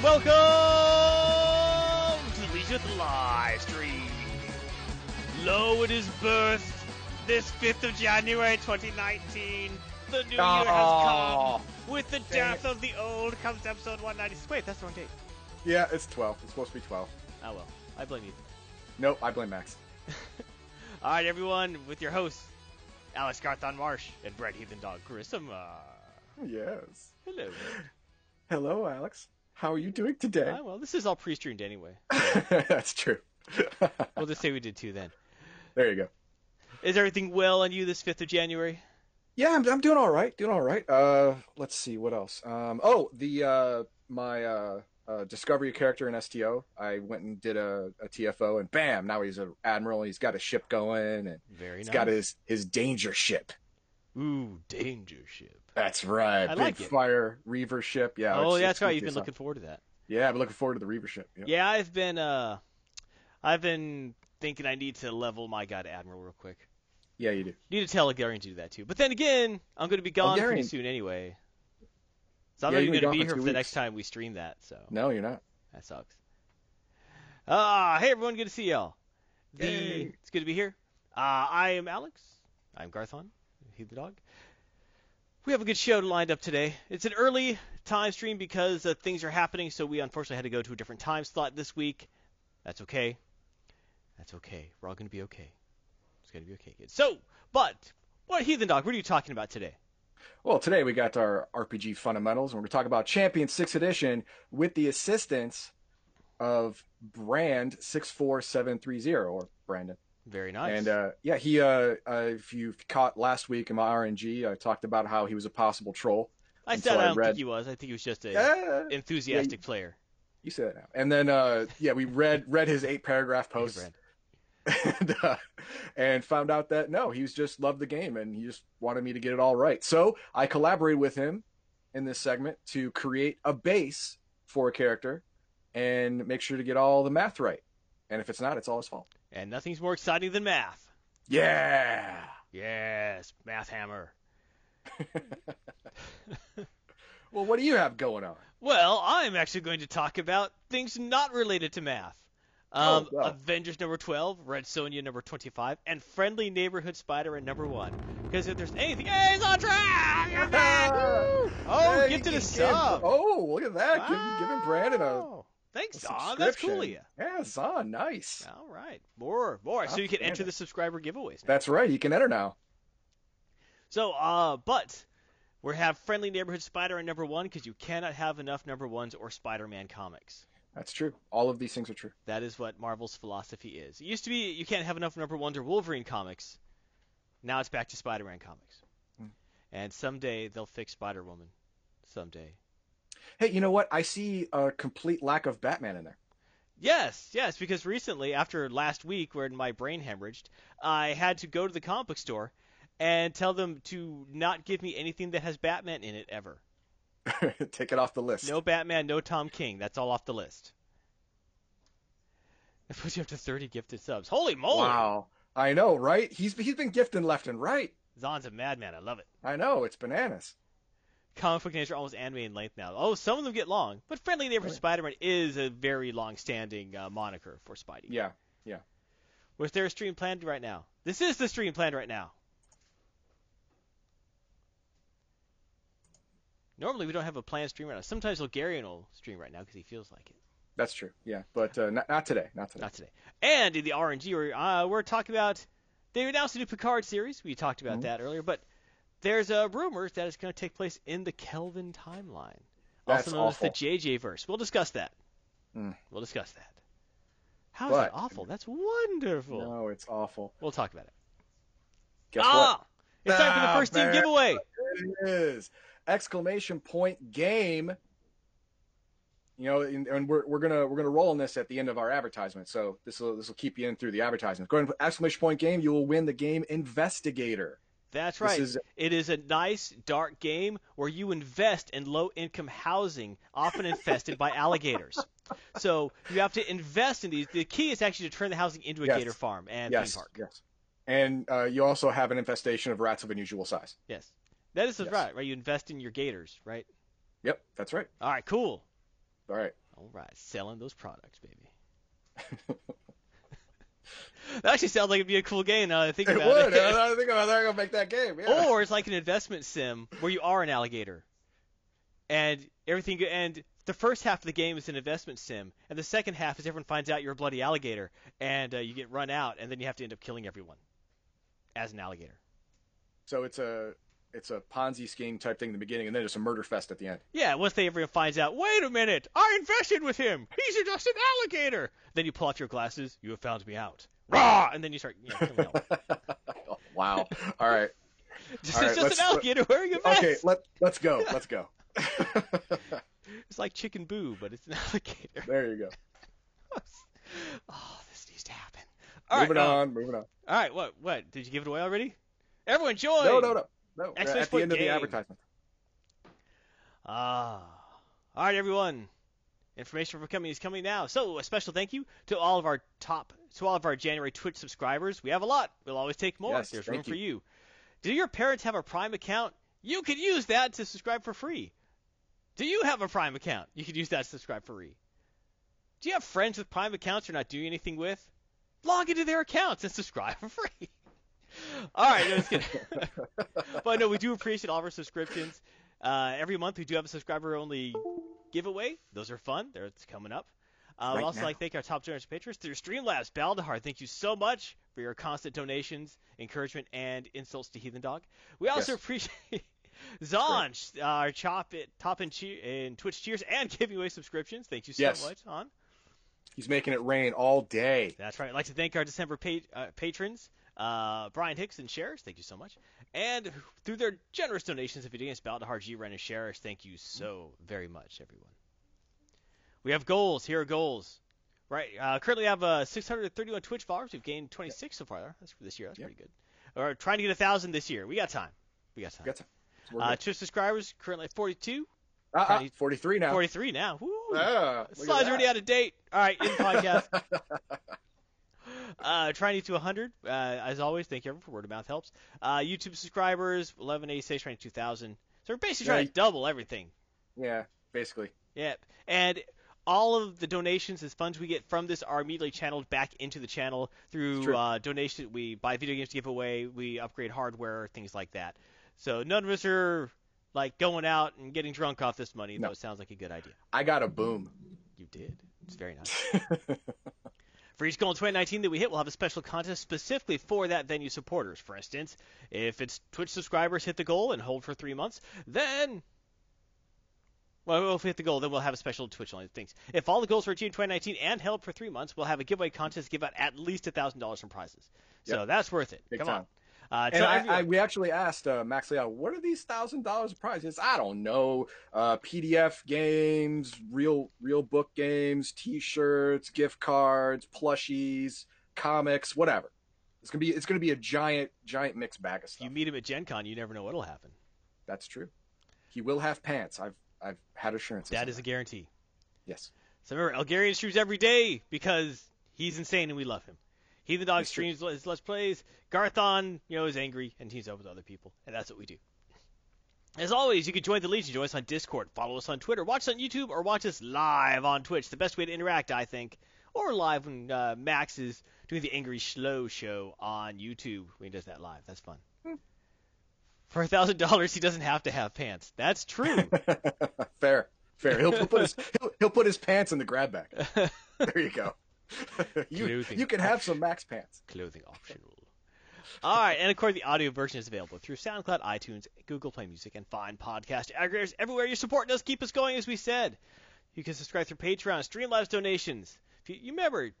and welcome to the Legion live stream. Lo, it is birth this 5th of January 2019. The new year has ah. come. With the death of the old comes episode 196. Wait, that's the wrong date. Yeah, it's 12. It's supposed to be 12. Oh well, I blame you. Nope, I blame Max. All right, everyone, with your hosts, Alex Garthon Marsh and Brett Heathen Dog Charisma. Uh, yes. Hello. Brett. Hello, Alex. How are you doing today? Ah, well, this is all pre-streamed anyway. That's true. We'll just say we did too then. there you go. Is everything well on you this 5th of January? Yeah, I'm, I'm doing all right. Doing all right. Uh, let's see what else. Um, oh, the uh, my uh, uh, discovery character in STO. I went and did a, a TFO, and bam! Now he's an admiral. He's got a ship going, and Very he's nice. got his his danger ship. Ooh, danger ship. That's right. I Big like it. fire Reaver ship. Yeah. oh, it's- that's it's right. You've been looking forward to that. Yeah, I've been looking forward to the Reaver ship. Yeah. Yeah, I've been uh, I've been thinking I need to level my god admiral real quick. Yeah, you do. Need to tell Elgarian to do that too. But then again, I'm going to be gone pretty soon anyway. So I'm Yeah, not even gonna be be for here for the next time we stream that. So No, you're not. that sucks. Ah, hey everyone, good to see y'all. The Yay. it's good to be here. Uh, I am Alex. I'm Garthon. He the dog. We have a good show lined up today. It's an early time stream because uh, things are happening, so we unfortunately had to go to a different time slot this week. That's okay. That's okay. We're all going to be okay. It's going to be okay, kids. So, but what Heathen Dog? What are you talking about today? Well, today we got our RPG fundamentals, and we're going to talk about Champion 6th Edition with the assistance of Brand 64730, or Brandon. Very nice. And uh, yeah, he, uh, uh, if you caught last week in my RNG, I talked about how he was a possible troll. I said I I don't read- think he was. I think he was just a Yeah, enthusiastic player. you say that now. And then, uh, yeah, we read read his eight paragraph post and, uh, and found out that no, he was just loved the game and he just wanted me to get it all right. So I collaborated with him in this segment to create a base for a character and make sure to get all the math right. And if it's not, it's all his fault. And nothing's more exciting than math. Yeah. Yes, math hammer. Well, what do you have going on? Well, I'm actually going to talk about things not related to math. Um, Oh, well. Avengers number 12, Red Sonja number 25, and Friendly Neighborhood Spider at number 1. Because if there's anything. Hey, it's on track! Oh, gifted you a gave- sub! Oh, look at that. Give, giving Brandon a, Wow. Thanks, Don. That's cool of you. Yeah, Zon, nice. All right. More, more. So you can enter the subscriber giveaways now. That's right. You can enter now. So, uh, but we have Friendly Neighborhood Spider at number 1 because you cannot have enough number 1s or Spider-Man comics. That's true. All of these things are true. That is what Marvel's philosophy is. It used to be you can't have enough number ones or Wolverine comics. Now it's back to Spider-Man comics. Hmm. And someday they'll fix Spider-Woman. Someday. Hey, you know what? I see a complete lack of Batman in there. Yes, yes, because recently, after last week when my brain hemorrhaged, I had to go to the comic book store and tell them to not give me anything that has Batman in it ever. Take it off the list. No Batman, no Tom King. That's all off the list. That puts you up to 30 gifted subs. Holy moly! Wow. I know, right? He's he's been gifting left and right. Zon's a madman. I love it. I know, it's bananas. Comic book are almost anime in length now. Oh, some of them get long, but Friendly Neighborhood Right. Spider-Man is a very long-standing uh, moniker for Spidey. Yeah. Yeah. Was there a stream planned right now? This is the stream planned right now. Normally we don't have a planned stream right now. Sometimes Bulgarian will stream right now because he feels like it. That's true. Yeah. But uh, not, not today. Not today. Not today. And in the RNG, we're, uh, we're talking about they announced a new Picard series. We talked about Mhm. that earlier, but there's uh, rumors that it's going to take place in the Kelvin timeline, That's also known awful. as the JJ verse. We'll discuss that. Mm. We'll discuss that. How is that awful? That's wonderful. No, it's awful. We'll talk about it. Guess ah, it's time for the Ah, first team giveaway. It is exclamation point game. You know, and, and we're, we're gonna we're gonna roll on this at the end of our advertisement. So this will this will keep you in through the advertisement. Go ahead and put exclamation point game. You will win the game Investigator. That's right. is- It is a nice, dark game where you invest in low income housing, often infested by alligators. So you have to invest in these. The key is actually to turn the housing into a Yes. gator farm and yes, theme park. yes. And uh, you also have an infestation of rats of unusual size. Yes. That is Yes. right, right? You invest in your gators, right? Yep, that's right. All right, cool. All right. All right, selling those products, baby. that actually sounds like it'd be a cool game now that I think It about would. it. I think about they're gonna make that game. Yeah. Or it's like an investment sim where you are an alligator, and everything. And the first half of the game is an investment sim, and the second half is everyone finds out you're a bloody alligator, and uh, you get run out, and then you have to end up killing everyone as an alligator. So it's a it's a Ponzi scheme type thing in the beginning, and then it's a murder fest at the end. Yeah, once they everyone finds out, wait a minute, I invested with him. He's just an alligator. Then you pull off your glasses. You have found me out. Rah! And then you start you know, wow. All right. Just, All right, it's just an alligator wearing a vest. Okay. Let Let's go. Let's go. It's like Chicken Boo, but it's an alligator. there you go. oh, this needs to happen. All right, moving uh, on. Moving on. All right, what? What? Did you give it away already? Everyone, join. No, no, no, no. Exclamation At the end of the advertisement. Ah. All right, everyone. Information for coming is coming now. So, a special thank you to all of our top, to all of our January Twitch subscribers. We have a lot. We'll always take more. Yes, There's room for you. you. Do your parents have a Prime account? You could use that to subscribe for free. Do you have a Prime account? You could use that to subscribe for free. Do you have friends with Prime accounts you're not doing anything with? Log into their accounts and subscribe for free. all right, no, just kidding. but no, we do appreciate all of our subscriptions. Uh, every month we do have a subscriber-only giveaway. Those are fun. They're it's coming up. Uh, Right we'd also now. like to thank our top generous patrons through Streamlabs. Baldahar, thank you so much for your constant donations, encouragement, and insults to Heathen Dog. We also Yes. appreciate Zonj, uh, our chop it, top and, cheer, and Twitch cheers, and giving away subscriptions. Thank you so Yes. much, On. He's making it rain all day. That's right. I'd like to thank our December pa- uh, patrons, uh, Brian Hicks and Shares. Thank you so much. And through their generous donations of videos, Baldahar, G. Ren, and Shares. Thank you so very much, everyone. We have goals. Here are goals. Right. Uh, currently, have uh, 631 Twitch followers. We've gained 26 so far. That's for this year. That's Yep. pretty good. We're trying to get a thousand this year. We got time. We got time. We Got time. Uh. Twitch subscribers currently at 42, Uh, uh, to- 43 now. 43 now. Woo. Look Slide's already out of date. All right, in podcast. uh, trying to get to 100. Uh, as always, thank you everyone for word of mouth helps. Uh, YouTube subscribers, 1186, trying to 2,000. So we're basically trying you- to double everything. Yeah, basically. Yeah, and all of the donations, as funds we get from this, are immediately channeled back into the channel through uh, donation. We buy video games to give away. We upgrade hardware, things like that. So none of us are like going out and getting drunk off this money. No. Though it sounds like a good idea. I got a boom. You did. It's very nice. For each goal in 2019 that we hit, we'll have a special contest specifically for that venue supporters. For instance, if it's Twitch subscribers hit the goal and hold for three months, then. Well, if we hit the goal, then we'll have a special Twitch only things. If all the goals were achieved in 2019 and held for three months, we'll have a giveaway contest, give out at least $1,000 in prizes. So that's worth it. Big Come time. on. Uh, And I, I, we actually asked uh, Max Leal, what are these thousand dollars prizes? I don't know. Uh, PDF games, real real book games, T-shirts, gift cards, plushies, comics, whatever. It's gonna be it's gonna be a giant giant mixed bag of stuff. you meet him at Gen Con, you never know what'll happen. That's true. He will have pants. I've I've had assurances. That a guarantee. yes. So remember, Elgarian streams every day because he's insane and we love him. He the dog That's true. streams his let's plays. Garthon, you know, is angry and teams up with other people, and that's what we do. As always, you can join the Legion. Join us on Discord, follow us on Twitter, watch us on YouTube, or watch us live on Twitch. The best way to interact, I think, or live when uh, Max is doing the Angry Slow show on YouTube when he does that live. That's fun. Hmm. For a thousand dollars, he doesn't have to have pants. That's true. fair, fair. He'll, he'll put his he'll, he'll put his pants in the grab bag. There you go. you you can have some Max pants. clothing optional. All right, and of course, the audio version is available through SoundCloud, iTunes, Google Play Music, and fine podcast aggregators everywhere. Your support does keep us going, as we said. You can subscribe through Patreon, Streamlabs donations. If you, you remember, if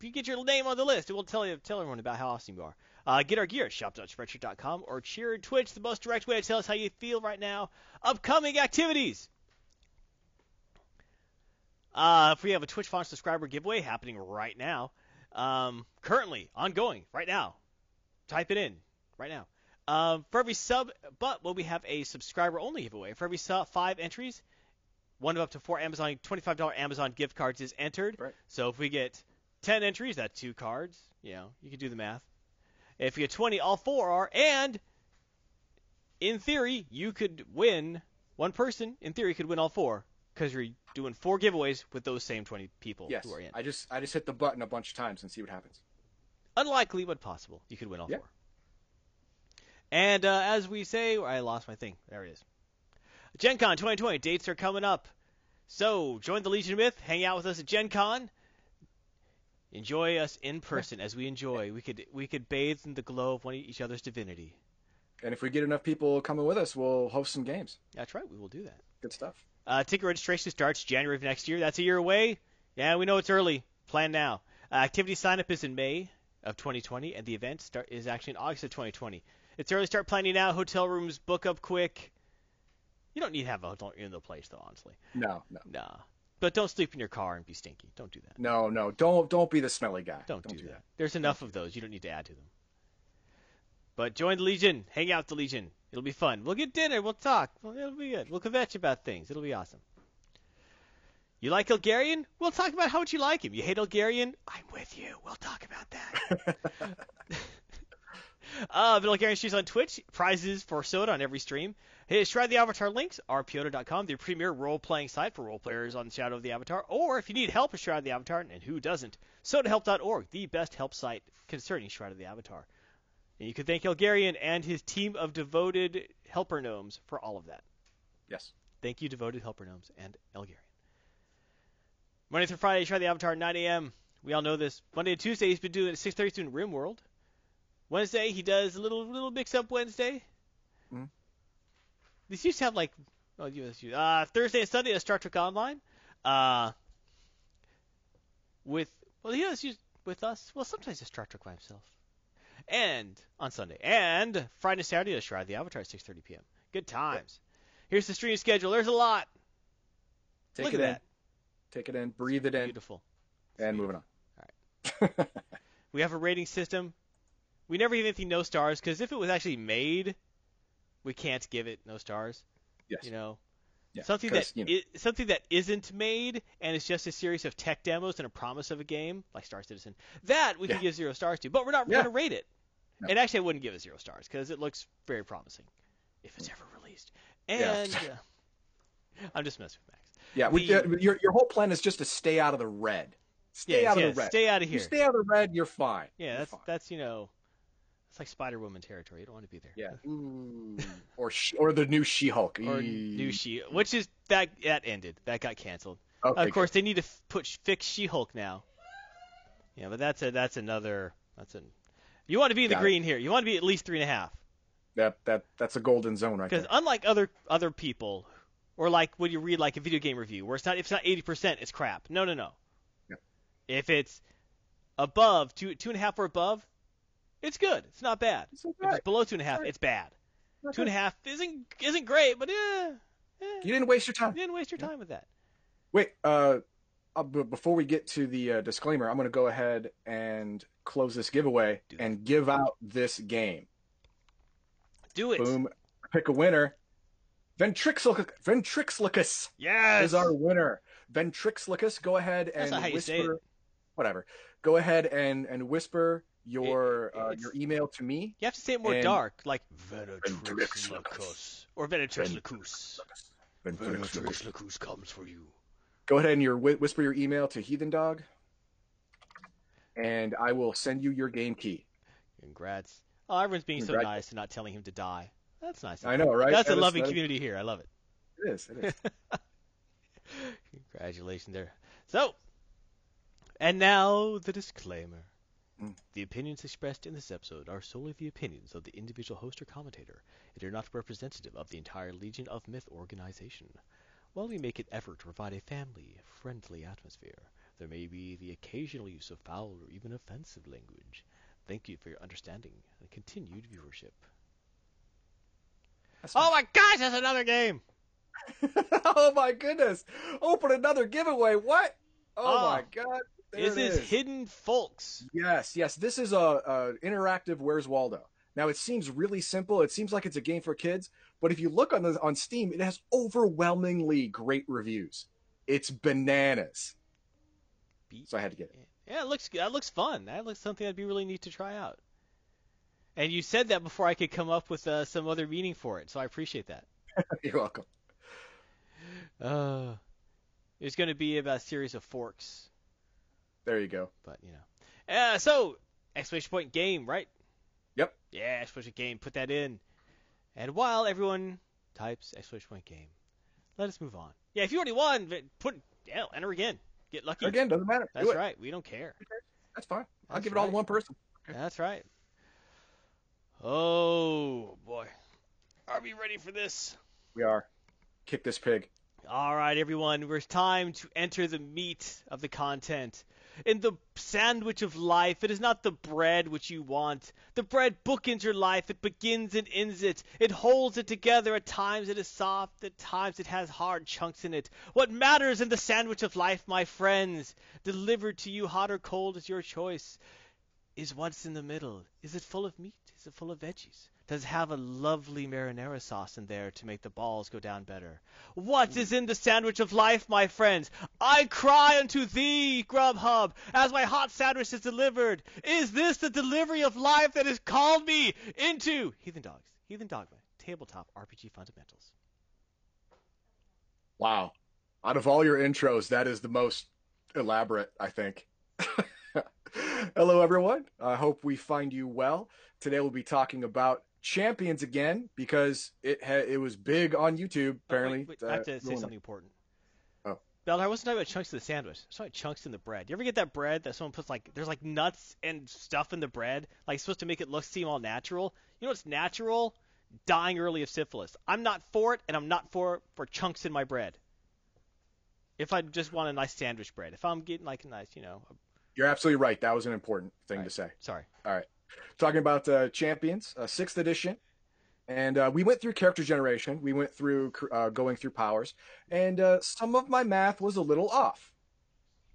you get your name on the list, it will tell you tell everyone about how awesome you are. Uh, get our gear at shop.spreadshirt.com or cheer Twitch, the most direct way to tell us how you feel right now. Upcoming activities. Uh, if we have a Twitch Font subscriber giveaway happening right now, um, currently ongoing right now. Type it in right now. Um, for every sub, but will we have a subscriber only giveaway? For every sub, five entries, one of up to four Amazon, twenty-five dollar Amazon gift cards is entered. Right. So if we get ten entries, that's two cards. You know, you can do the math. If you get twenty, all four are, and in theory, you could win. One person, in theory, could win all four because you're doing four giveaways with those same 20 people Yes. who are in. I just I just hit the button a bunch of times and see what happens. Unlikely, but possible. You could win all Yeah. four. And uh, as we say, I lost my thing. There it is. Gen Con 2020 dates are coming up. So join the Legion of Myth, hang out with us at Gen Con. Enjoy us in person as we enjoy. We could we could bathe in the glow of one each other's divinity. And if we get enough people coming with us, we'll host some games. That's right, we will do that. Good stuff. Uh, ticket registration starts January of next year. That's a year away. Yeah, we know it's early. Plan now. Uh, activity sign up is in May of 2020, and the event start is actually in August of 2020. It's early. Start planning now. Hotel rooms book up quick. You don't need to have a hotel in the place, though, honestly. No, no, Nah. But don't sleep in your car and be stinky. Don't do that. no, no. Don't don't be the smelly guy. Don't, do, that. There's enough of those. You don't need to add to them. But join the Legion. Hang out with the Legion. It'll be fun. We'll get dinner. We'll talk. Well, it'll be good. We'll kvetch about things. It'll be awesome. You like Elgarian? We'll talk about how much you like him. You hate Elgarian? I'm with you. We'll talk about that. uh, but Elgarian streams on Twitch. Prizes for soda on every stream. His Shroud of the Avatar links are Pioto.com, the premier role-playing site for role players on Shadow of the Avatar. Or if you need help with Shroud of the Avatar, and who doesn't, sodahelp.org, the best help site concerning Shroud of the Avatar. And you can thank Elgarian and his team of devoted helper gnomes for all of that. Yes. Thank you, devoted helper gnomes and Elgarian. Monday through Friday, of the Avatar, 9 a.m. We all know this. Monday and Tuesday, he's been doing it at 6:30 in RimWorld. Wednesday, he does a little little mix-up Wednesday. Mhm. These used to have like, oh, you- uh, Thursday and Sunday, is Star Trek Online. Uh, with well, he does use with us. Well, sometimes it's Star Trek by himself. And on Sunday, and Friday and Saturday, is Shroud of the Avatar at 6:30 p.m. Good times. Here's the stream schedule. There's a lot. Take Look it at in. that. Take it in. Breathe it in. Beautiful. And moving on. All right. We have a rating system. We never give anything no stars because if it was actually made, we can't give it no stars. yes. You know, Yeah, something that you know, something that isn't made and it's just a series of tech demos and a promise of a game like Star Citizen. That we can give zero stars to, but we're not Yeah. going to rate it. No. And actually, I wouldn't give it zero stars because it looks very promising if it's ever released. Yeah. And uh, I'm just messing with Max. yeah. We, uh, your your whole plan is just to stay out of the red. Stay Yes, out of yes, the red. Stay out of If you here. stay out of the red, you're fine. yeah, You're that's fine. that's you know, it's like Spider Woman territory. You don't want to be there. Yeah. Ooh. Mm. or she, or the new She-Hulk. or Eee. new She, which is that that ended. That got canceled. Okay, of course, they need to put fix She-Hulk now. Yeah, but that's a that's another that's an. You want to be in the Got it. green here. You want to be at least three and a half. That that that's a golden zone right Because unlike other other people, or like when you read like a video game review, where it's not if it's not eighty percent, it's crap. No, no, no. Yeah. If it's above two two and a half or above, it's good. It's not bad. It's it's below two and a half, it's bad. Two and a half isn't isn't great, but eh, eh, You didn't waste your time. you didn't waste your time with that. Wait, uh, uh, before we get to the uh, disclaimer, I'm going to go ahead and close this giveaway and give out this game. Do it. Boom. Pick a winner. Ventrixlicus, Ventrixlicus Yes. is our winner. Ventrixlicus, go ahead and That's not how you say whisper. Whatever. Go ahead and, and whisper your It- uh, your email to me. You have to say it more And- dark, like Ventrixlicus. Venatrixlicus or Venatrixlicus. Ventrixlicus. Venatrixlicus comes for you. Go ahead and your whisper your email to Heathen Dog, and I will send you your game key. Congrats. Oh, everyone's being so nice and not telling him to die. That's nice. I know, right? That's That a is- loving that is- community here. I love it. It is. It is. Congratulations there. So, and now the disclaimer. The opinions expressed in this episode are solely the opinions of the individual host or commentator and are not representative of the entire Legion of Myth organization. While we make an effort to provide a family friendly atmosphere, there may be the occasional use of foul or even offensive language. Thank you for your understanding and continued viewership. Oh my gosh, that's another game! oh my goodness! Open another giveaway. What? Oh, Oh. my god! This is, Hidden Folks. Yes, yes. This is a, a interactive Where's Waldo. Now it seems really simple. It seems like it's a game for kids, but if you look on the on Steam, it has overwhelmingly great reviews. It's bananas. Be- So I had to get it. Yeah, it looks that looks fun. That looks something that'd be really neat to try out. And you said that before I could come up with uh, some other meaning for it, so I appreciate that. You're welcome. Uh, It's going to be about a series of forks, There you go. but you know. Uh, so exclamation point game, right? Yep. Yeah, exclamation game. Put that in. And while everyone types exclamation point game, let us move on. Yeah, if you already won, put yeah, enter again. Get lucky. Again, doesn't matter. That's Do right. We don't care. That's fine. I'll That's give it all to one person. That's right. Oh boy. Are we ready for this? We are. Kick this pig. All right, everyone, it's time to enter the meat of the content. In the sandwich of life, it is not the bread which you want. The bread bookends your life. It begins and ends it. It holds it together. At times it is soft. At times it has hard chunks in it. What matters in the sandwich of life, my friends, delivered to you hot or cold is your choice, is what's in the middle. Is it full of meat? Is it full of veggies? Does it have a lovely marinara sauce in there to make the balls go down better? What is in the sandwich of life, my friends? I cry unto thee, Grubhub, as my hot sandwich is delivered. Is this the delivery of life that has called me into Heathen Dogs, Heathen Dogma, Tabletop RPG Fundamentals? Wow. Out of all your intros, that is the most elaborate, I think. Hello, everyone. I hope we find you well. Today we'll be talking about champions again because it ha- it was big on YouTube. Apparently, Oh, wait, wait, I have to Uh, say something important. Oh. Beldar, I wasn't talking about chunks of the sandwich. I was talking about chunks in the bread. You ever get that bread that someone puts like there's like nuts and stuff in the bread, like supposed to make it look seem all natural? You know what's natural? Dying early of syphilis. I'm not for it, and I'm not for for chunks in my bread. If I just want a nice sandwich bread, if I'm getting like a nice, you know, you're absolutely right. That was an important thing right. to say. Sorry. All right. Talking about uh, Champions, uh, sixth edition. And uh, we went through character generation. We went through uh, going through powers. And uh, some of my math was a little off.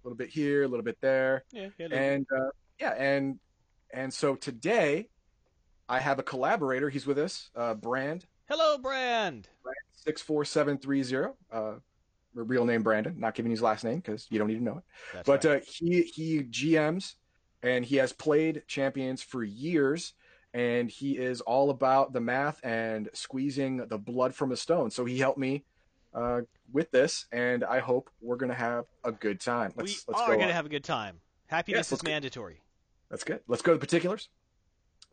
A little bit here, a little bit there. Yeah. yeah and uh, yeah. And, and so today I have a collaborator. He's with us, Brand. Hello, Brand. Brand 64730 real name Brandon. Not giving his last name because you don't need to know it. That's But right. uh, he he GMs and he has played champions for years. And he is all about the math and squeezing the blood from a stone. So he helped me uh, with this, and I hope we're gonna have a good time. Let's we let's are go. going on. to have a good time. Happiness Yes, is go. mandatory. That's good. Let's go to the particulars.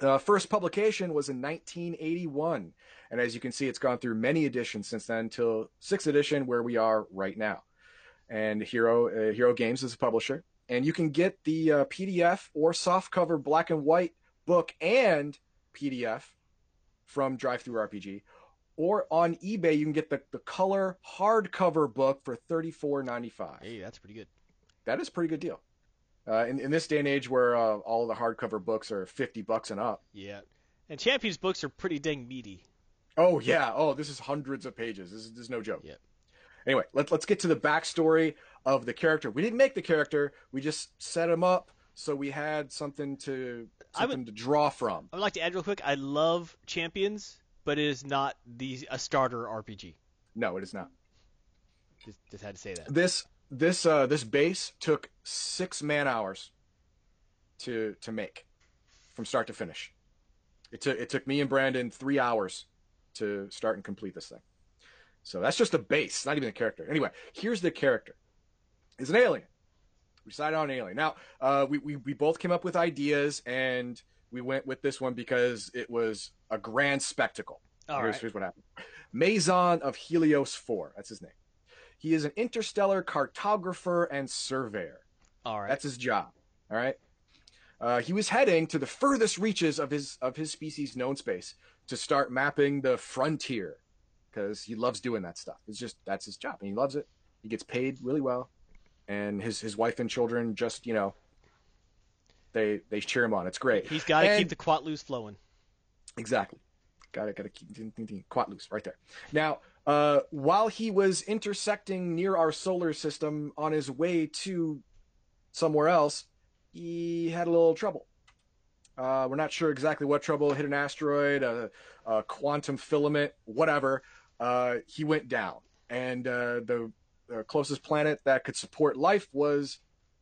Uh, first publication was in 1981, and as you can see, it's gone through many editions since then till sixth edition, where we are right now. And Hero uh, Hero Games is a publisher, and you can get the uh, PDF or softcover black and white book and PDF from DriveThruRPG, or on eBay you can get the, the color hardcover book for $34.95 Hey, that's pretty good. that is a pretty good deal. Uh, in, in this day and age where uh, all the hardcover books are 50 bucks and up. Yeah. And Champions books are pretty dang meaty. Oh, yeah. Oh, this is hundreds of pages. This is, this is no joke. Yep. Anyway, let, let's get to the backstory of the character. We didn't make the character, we just set him up so we had something to I would- something to draw from. I would like to add real quick. I love Champions, but it is not the a starter RPG. No, it is not. Just, just had to say that. This this uh, this base took six man hours to to make from start to finish. It took it took me and Brandon three hours to start and complete this thing. So that's just a base, not even a character. Anyway, here's the character. Is an alien. We decided on an alien. Now, uh, we, we we both came up with ideas, and we went with this one because it was a grand spectacle. All here's, right. here's what happened. Maison of Helios 4. That's his name. He is an interstellar cartographer and surveyor. All right. That's his job. All right. Uh, he was heading to the furthest reaches of his of his species known space to start mapping the frontier because he loves doing that stuff. It's just that's his job and he loves it. He gets paid really well, and his his wife and children just you know they they cheer him on. It's great. He's got to keep the quatloos flowing. Exactly. Got to got to keep quatloos right there. Now, uh, while he was intersecting near our solar system on his way to somewhere else, he had a little trouble. Uh, we're not sure exactly what trouble. Hit an asteroid, a, a quantum filament, whatever. Uh, he went down, and uh, the, the closest planet that could support life was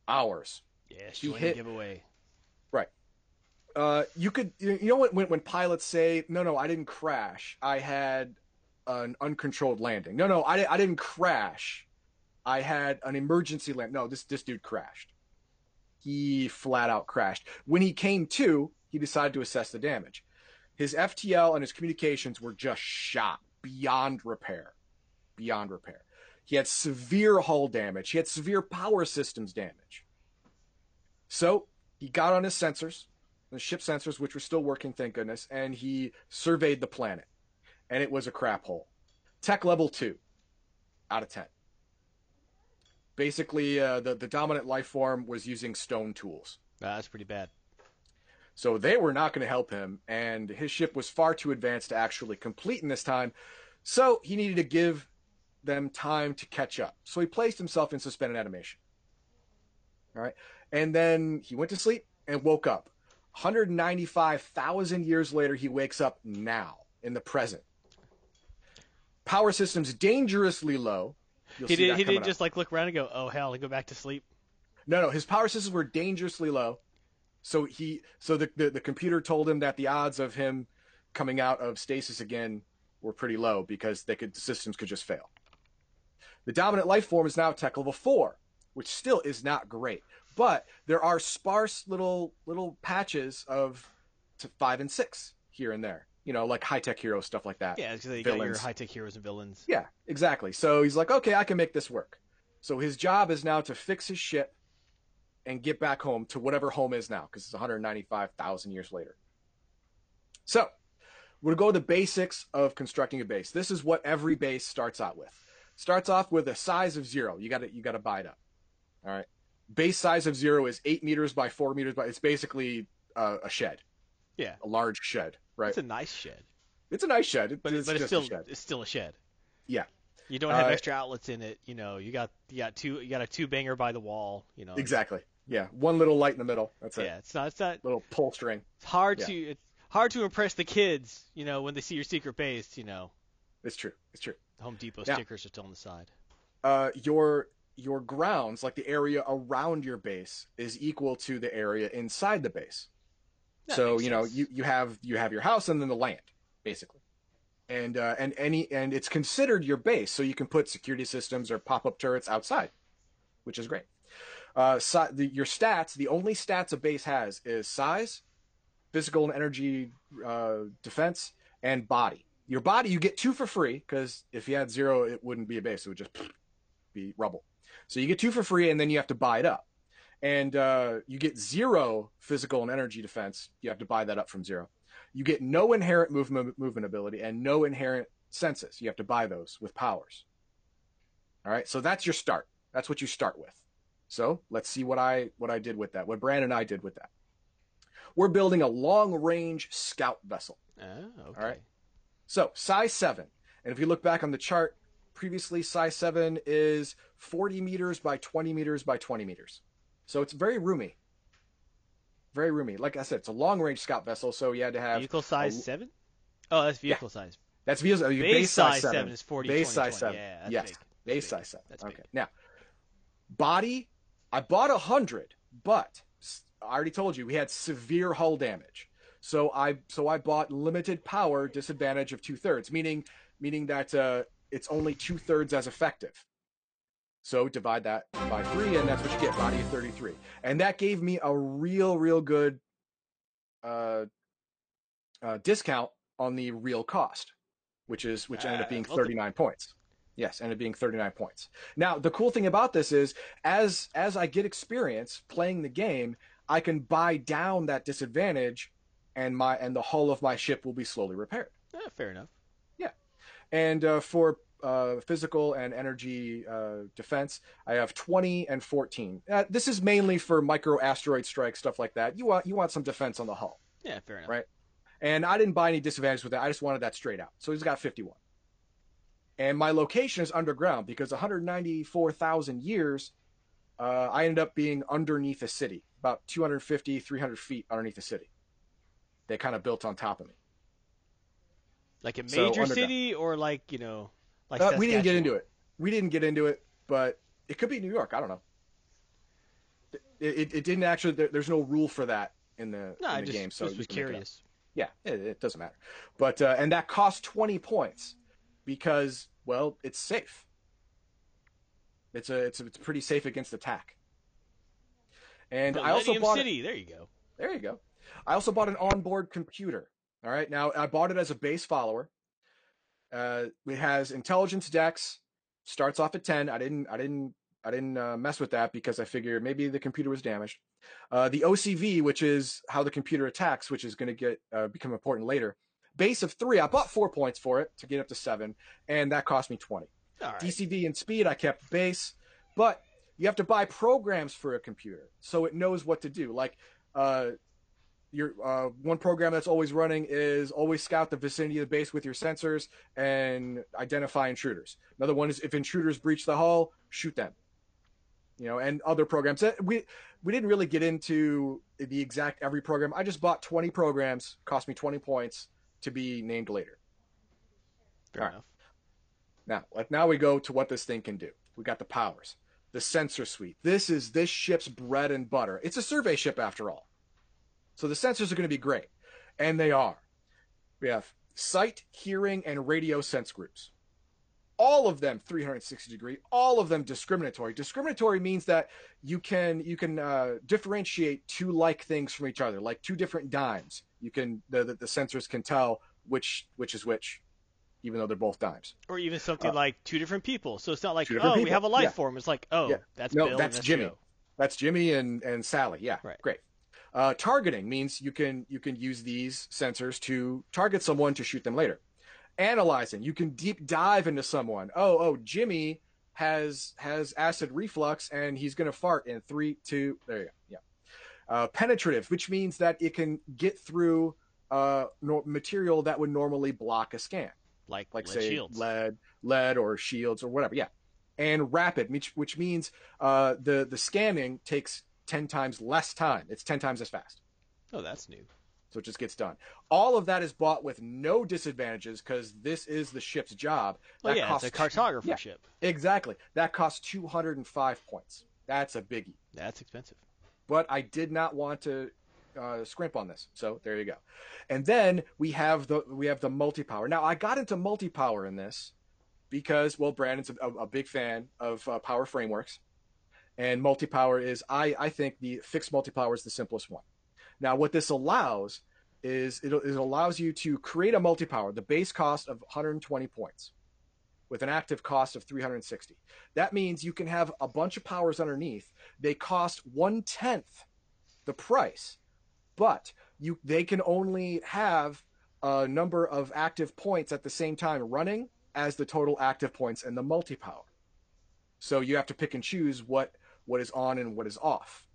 ours. Yeah, the hit- giveaway. uh, you could you know what when when pilots say no no I didn't crash I had an uncontrolled landing no no I, I didn't crash I had an emergency land. No, this this dude crashed. He flat out crashed. When he came to, he decided to assess the damage. His FTL and his communications were just shot beyond repair. Beyond repair. He had severe hull damage. He had severe power systems damage. So he got on his sensors, the ship sensors, which were still working, thank goodness, and he surveyed the planet. And it was a crap hole. Tech level two out of 10. Basically, uh, the, the dominant life form was using stone tools. Uh, that's pretty bad. So they were not going to help him, and his ship was far too advanced to actually complete in this time. So he needed to give them time to catch up. So he placed himself in suspended animation. All right. And then he went to sleep and woke up. 195,000 years later, he wakes up now in the present. Power systems dangerously low. You'll he did. He didn't up. just like look around and go, "Oh hell," and go back to sleep. No, no, his power systems were dangerously low. So he, so the, the the computer told him that the odds of him coming out of stasis again were pretty low because they could the systems could just fail. The dominant life form is now tech level four, which still is not great, but there are sparse little little patches of to five and six here and there. You know, like high tech hero stuff like that. Yeah, because you got your high tech heroes and villains. Yeah, exactly. So he's like, okay, I can make this work. So his job is now to fix his ship and get back home to whatever home is now, because it's 195,000 years later. So we're going to go the basics of constructing a base. This is what every base starts out with. Starts off with a size of zero. You got to you got to buy it up. All right. Base size of zero is eight meters by four meters but It's basically uh, a shed, Yeah, a large shed, right? it's a nice shed, It's a nice shed, but it's, but it's still a shed. it's still a shed. Yeah. You don't have Uh, extra outlets in it. You know, you got you got two you got a two banger by the wall. You know, Exactly. Yeah, one little light in the middle. That's it. Yeah, it's not it's not Little pull string. it's hard Yeah. to it's hard to impress the kids. You know, when they see your secret base. You know, It's true. It's true. the Home Depot stickers are still on the side. Uh, your your grounds, like the area around your base, is equal to the area inside the base. That so you know sense. you, you have you have your house and then the land, basically, and uh, and any and it's considered your base, so you can put security systems or pop up turrets outside, which is great. Uh, si- the, your stats, the only stats a base has is size, physical and energy uh, defense, and body. Your body you get two for free because if you had zero, it wouldn't be a base; it would just be rubble. So you get two for free, and then you have to buy it up. And uh, you get zero physical and energy defense. You have to buy that up from zero. You get no inherent movement movement ability and no inherent senses. You have to buy those with powers. All right, so that's your start. That's what you start with. So let's see what I what I did with that. What Brandon and I did with that. We're building a long range scout vessel. Oh, okay. All right. So size seven, and if you look back on the chart, previously size seven is 40 meters by 20 meters by 20 meters. So it's very roomy. Very roomy. Like I said, it's a long range scout vessel, so you had to have Vehicle size a- seven? Oh, that's vehicle size. that's base, uh, Base, base size seven. seven. is 40, Base 20, size 20. seven. Yeah, that's yes, big. base size seven. That's okay. big. Now, body, I bought a hundred, but I already told you we had severe hull damage. So I so I bought limited power, disadvantage of two thirds, meaning meaning that uh, it's only two thirds as effective. So divide that by three, and that's what you get, body of 33. And that gave me a real, real good uh, uh, discount on the real cost, which is which ended Ah, up being multiple. 39 points. Yes, ended up being 39 points. Now, the cool thing about this is as as I get experience playing the game, I can buy down that disadvantage and my and the hull of my ship will be slowly repaired. Eh, fair enough. Yeah, and uh, for uh, physical and energy uh, defense, I have 20 and 14. Uh, this is mainly for micro asteroid strike stuff like that. You want you want some defense on the hull, Yeah, fair enough. Right. and I didn't buy any disadvantage with that. I just wanted that straight out. So he's got 51. And my location is underground because 194,000 years, uh, I ended up being underneath a city, about 250, 300 feet underneath the city. They kind of built on top of me. Like a major underground. city or like, you know, like Uh, we didn't get into it. We didn't get into it, but it could be New York. I don't know. It, it, it didn't actually. There, there's no rule for that in the, No, in I the just, game, so just was make it curious. Yeah, it, it doesn't matter. But uh, and that costs 20 points because well, it's safe. It's a it's a, it's pretty safe against attack. And Millennium I also bought City. There you go. There you go. I also bought an onboard computer. All right. Now I bought it as a base follower. Uh, it has intelligence dex, starts off at 10. I didn't, I didn't, I didn't uh, mess with that because I figured maybe the computer was damaged. Uh, the OCV, which is how the computer attacks, which is going to get uh, become important later. Base of three. I bought four points for it to get up to seven, and that cost me 20. All right. DCV and speed, I kept base, but you have to buy programs for a computer so it knows what to do. Like, uh, your uh, one program that's always running is always scout the vicinity of the base with your sensors and identify intruders. Another one is if intruders breach the hull, shoot them. You know, and other programs. Uh, We we didn't really get into the exact every program. I just bought 20 programs, cost me 20 points to be named later. Fair all right. enough. Now, like now we go to what this thing can do. We got the powers, the sensor suite. This is this ship's bread and butter. It's a survey ship after all. So the sensors are going to be great. And they are. We have sight, hearing, and radio sense groups. All of them 360 degree, all of them discriminatory. Discriminatory means that you can you can uh, differentiate two like things from each other, like two different dimes. You can the, the, the sensors can tell which which is which, even though they're both dimes. Or even something Uh, like two different people. So it's not like, oh, different we have a life Yeah. form. It's like, oh, Yeah. that's No, Bill that's Jimmy. Joe. That's Jimmy and and Sally. Yeah, Right. great. Uh, targeting means you can you can use these sensors to target someone to shoot them later. Analyzing, you can deep dive into someone. Oh, oh, Jimmy has has acid reflux and he's gonna fart in three, two. There you go. Yeah. Uh, penetrative, which means that it can get through uh, no, material that would normally block a scan Like, like lead say shields. lead, lead or shields or whatever. Yeah, and rapid, which which means uh, the the scanning takes ten times less time. It's ten times as fast, Oh, that's new. so it just gets done. All of that is bought with no disadvantages because this is the ship's job. That yeah, it's a costs- cartographer yeah. ship. Exactly. That costs two hundred and five points. That's a biggie. That's expensive. But I did not want to uh, scrimp on this, so there you go. And then we have the we have the multi power. Now I got into multi power in this because well, Brandon's a, a big fan of uh, power frameworks, and multi power is I I think the fixed multi power is the simplest one. Now what this allows is it, it allows you to create a multi power, the base cost of 120 points. With an active cost of 360. That means you can have a bunch of powers underneath. They cost one tenth the price, but you they can only have a number of active points at the same time running as the total active points in the multi power. So you have to pick and choose what what is on and what is off.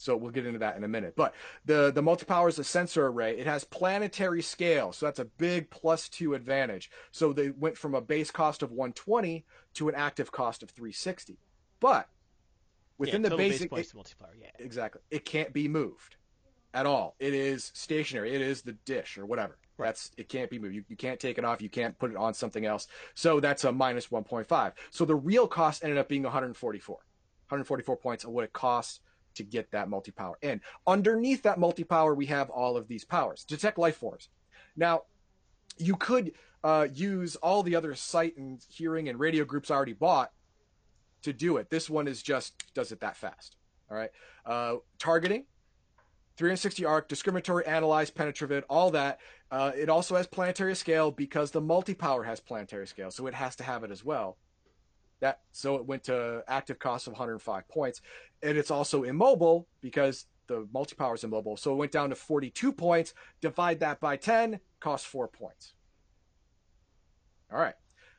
So we'll get into that in a minute. But the the multi power is a sensor array. It has planetary scale, so that's a big plus two advantage. So they went from a base cost of 120 to an active cost of 360. But within yeah, the total base basic, points multiplier. Yeah. exactly, it can't be moved at all. It is stationary. It is the dish or whatever. That's it can't be moved. You, you can't take it off. You can't put it on something else. So that's a minus 1.5. So the real cost ended up being 144. 144 points of what it costs to get that multi power And Underneath that multi power, we have all of these powers. Detect life forms. Now, you could uh, use all the other sight and hearing and radio groups I already bought to do it. This one is just does it that fast. All right. Uh, targeting, 360 arc, discriminatory, analyze, penetrative, all that. Uh, it also has planetary scale because the multi power has planetary scale, so it has to have it as well. That so it went to active cost of 105 points, and it's also immobile because the multi power is immobile. So it went down to 42 points. Divide that by 10, cost four points. All right.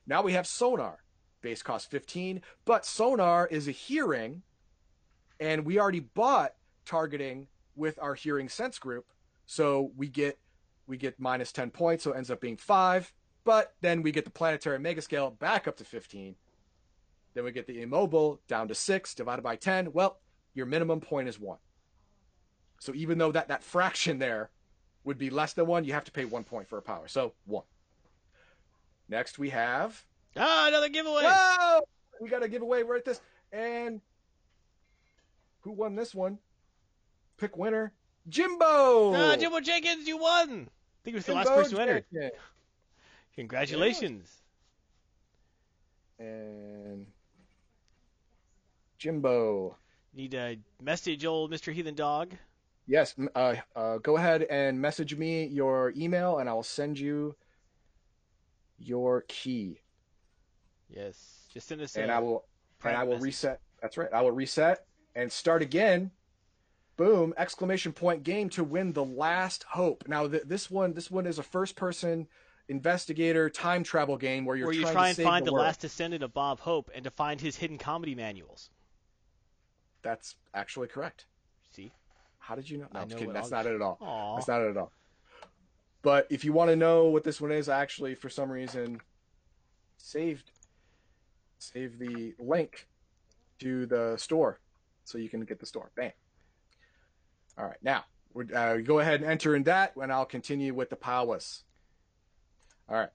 Now we have sonar. Base cost 15, but sonar is a hearing, and we already bought targeting with our hearing sense group, so we get we get minus 10 points, so it ends up being five. But then we get the planetary mega scale back up to 15. Then we get the immobile down to six divided by 10. Well, your minimum point is one. So even though that that fraction there would be less than one, you have to pay one point for a power. So one. Next we have Ah, another giveaway. Oh, we got a giveaway right this. And who won this one? Pick winner. Jimbo. Ah, Jimbo Jenkins, you won. I think it was the last person who entered. Congratulations. And Jimbo. Need to message old Mr. Heathen Dog. Yes, uh, uh, go ahead and message me your email, and I will send you your key, Yes. Just send us and a I will and I will message. reset. That's right. I will reset and start again. Boom! Exclamation point game to win the last hope. Now th- this one, this one is a first-person investigator time travel game where you're where you trying try to and find the, the last descendant of Bob Hope and to find his hidden comedy manuals. That's actually correct. See? How did you know? No, I I'm know kidding. That's not it at all. Aw. That's not it at all. But if you want to know what this one is, I actually, for some reason, saved save the link to the store so you can get the store. Bam. All right, now uh, go ahead and enter in that, and I'll continue with the powers. All right,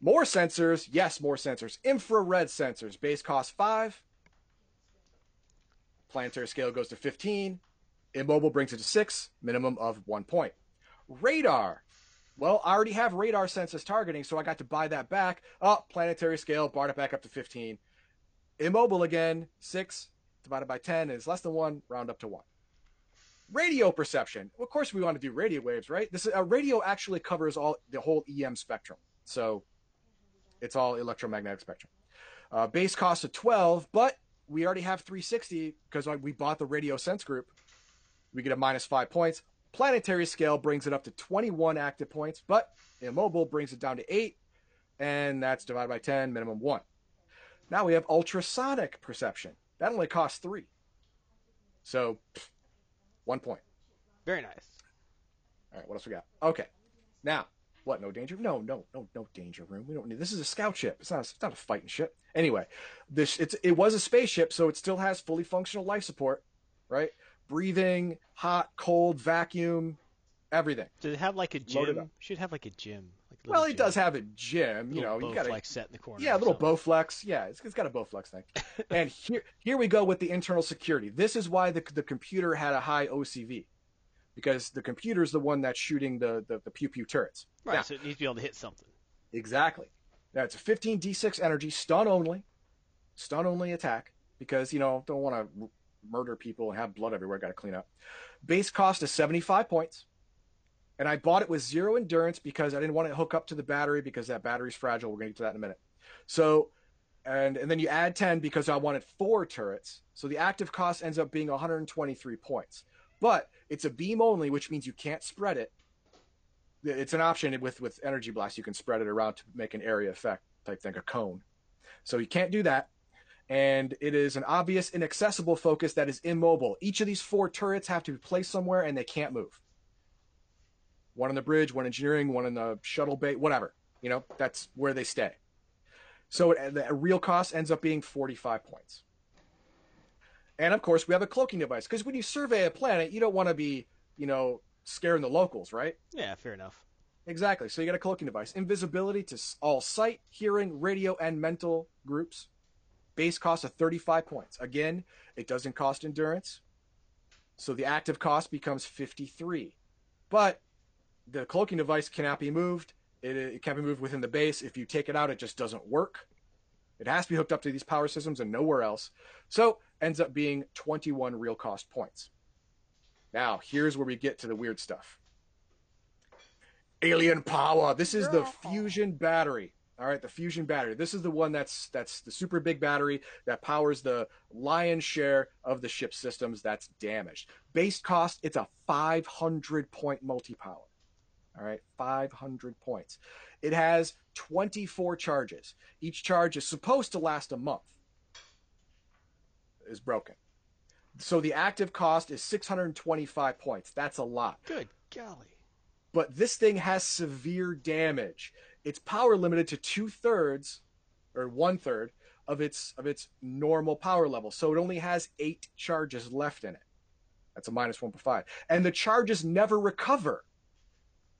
more sensors. Yes, more sensors. Infrared sensors. Base cost five. Planetary scale goes to fifteen. Immobile brings it to six, minimum of one point. Radar. Well, I already have radar census targeting, so I got to buy that back. Oh, planetary scale, brought it back up to 15. Immobile again, six divided by 10 is less than one, round up to one. Radio perception. Of course, we want to do radio waves, right? This uh, radio actually covers all the whole EM spectrum, so it's all electromagnetic spectrum. Uh, base cost of 12, but we already have 360 because we bought the radio sense group. We get a minus five points. Planetary scale brings it up to 21 active points, but immobile brings it down to eight, and that's divided by 10, minimum one. Now we have ultrasonic perception. That only costs three. So, one point. Very nice. All right, what else we got? Okay. Now, what? No danger? No, no, no, no danger room. We don't need. This is a scout ship. It's not. A, it's not a fighting ship. Anyway, this it's it was a spaceship, so it still has fully functional life support, right? Breathing, hot, cold, vacuum, everything. Does it have like a gym? Should have like a gym. Well, gym. does have a gym. You know, you got Bowflex set in the corner. Yeah, a little. Bowflex. Yeah, it's, it's got a Bowflex thing. and here, here we go with the internal security. This is why the, the computer had a high OCV, because the computer is the one that's shooting the, the, the pew pew turrets. Right, Now- so it needs to be able to hit something. Exactly. Now it's a 15 d6 energy, stun only, stun only attack, because, you know, don't want to murder people and have blood everywhere, got to clean up. Base cost is 75 points. And I bought it with zero endurance because I didn't want to hook up to the battery because that battery's fragile. We're going to get to that in a minute. So, and, and then you add 10 because I wanted four turrets. So the active cost ends up being 123 points. But it's a beam only, which means you can't spread it. It's an option with, with Energy Blast. You can spread it around to make an area effect type thing, a cone. So you can't do that. And it is an obvious, inaccessible focus that is immobile. Each of these four turrets have to be placed somewhere and they can't move. One on the bridge, one engineering, one in the shuttle bay, whatever. You know, that's where they stay. So it, the real cost ends up being 45 points. And of course, we have a cloaking device because when you survey a planet, you don't want to be, you know, scaring the locals, right? Yeah, fair enough. Exactly. So you got a cloaking device. Invisibility to all sight, hearing, radio, and mental groups. Base cost of 35 points. Again, it doesn't cost endurance. So the active cost becomes 53. But the cloaking device cannot be moved. It, it can't be moved within the base. If you take it out, it just doesn't work. It has to be hooked up to these power systems and nowhere else. So ends up being 21 real cost points. Now, here's where we get to the weird stuff. Alien power. This is the fusion battery. All right, the fusion battery. This is the one that's that's the super big battery that powers the lion's share of the ship systems that's damaged. Base cost, it's a 500 point multi-power. All right, 500 points. It has 24 charges. Each charge is supposed to last a month. Is broken. So the active cost is 625 points. That's a lot Good golly. but this thing has severe damage. It's power limited to two thirds or one third of its of its normal power level. So it only has eight charges left in it. That's a minus one per five. And the charges never recover.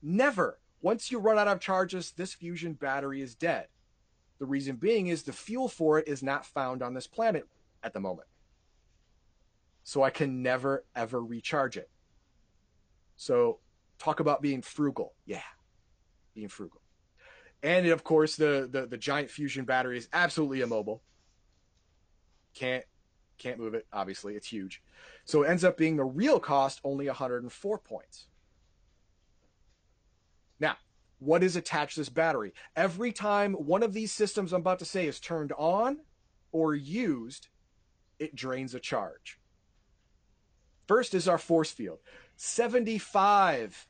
Never. Once you run out of charges, this fusion battery is dead. The reason being is the fuel for it is not found on this planet at the moment. So I can never ever recharge it. So talk about being frugal. Yeah, being frugal. And of course, the, the the giant fusion battery is absolutely immobile. Can't Can't move it, obviously. It's huge. So it ends up being the real cost only 104 points. Now, what is attached to this battery? Every time one of these systems I'm about to say is turned on or used, it drains a charge. First is our force field 75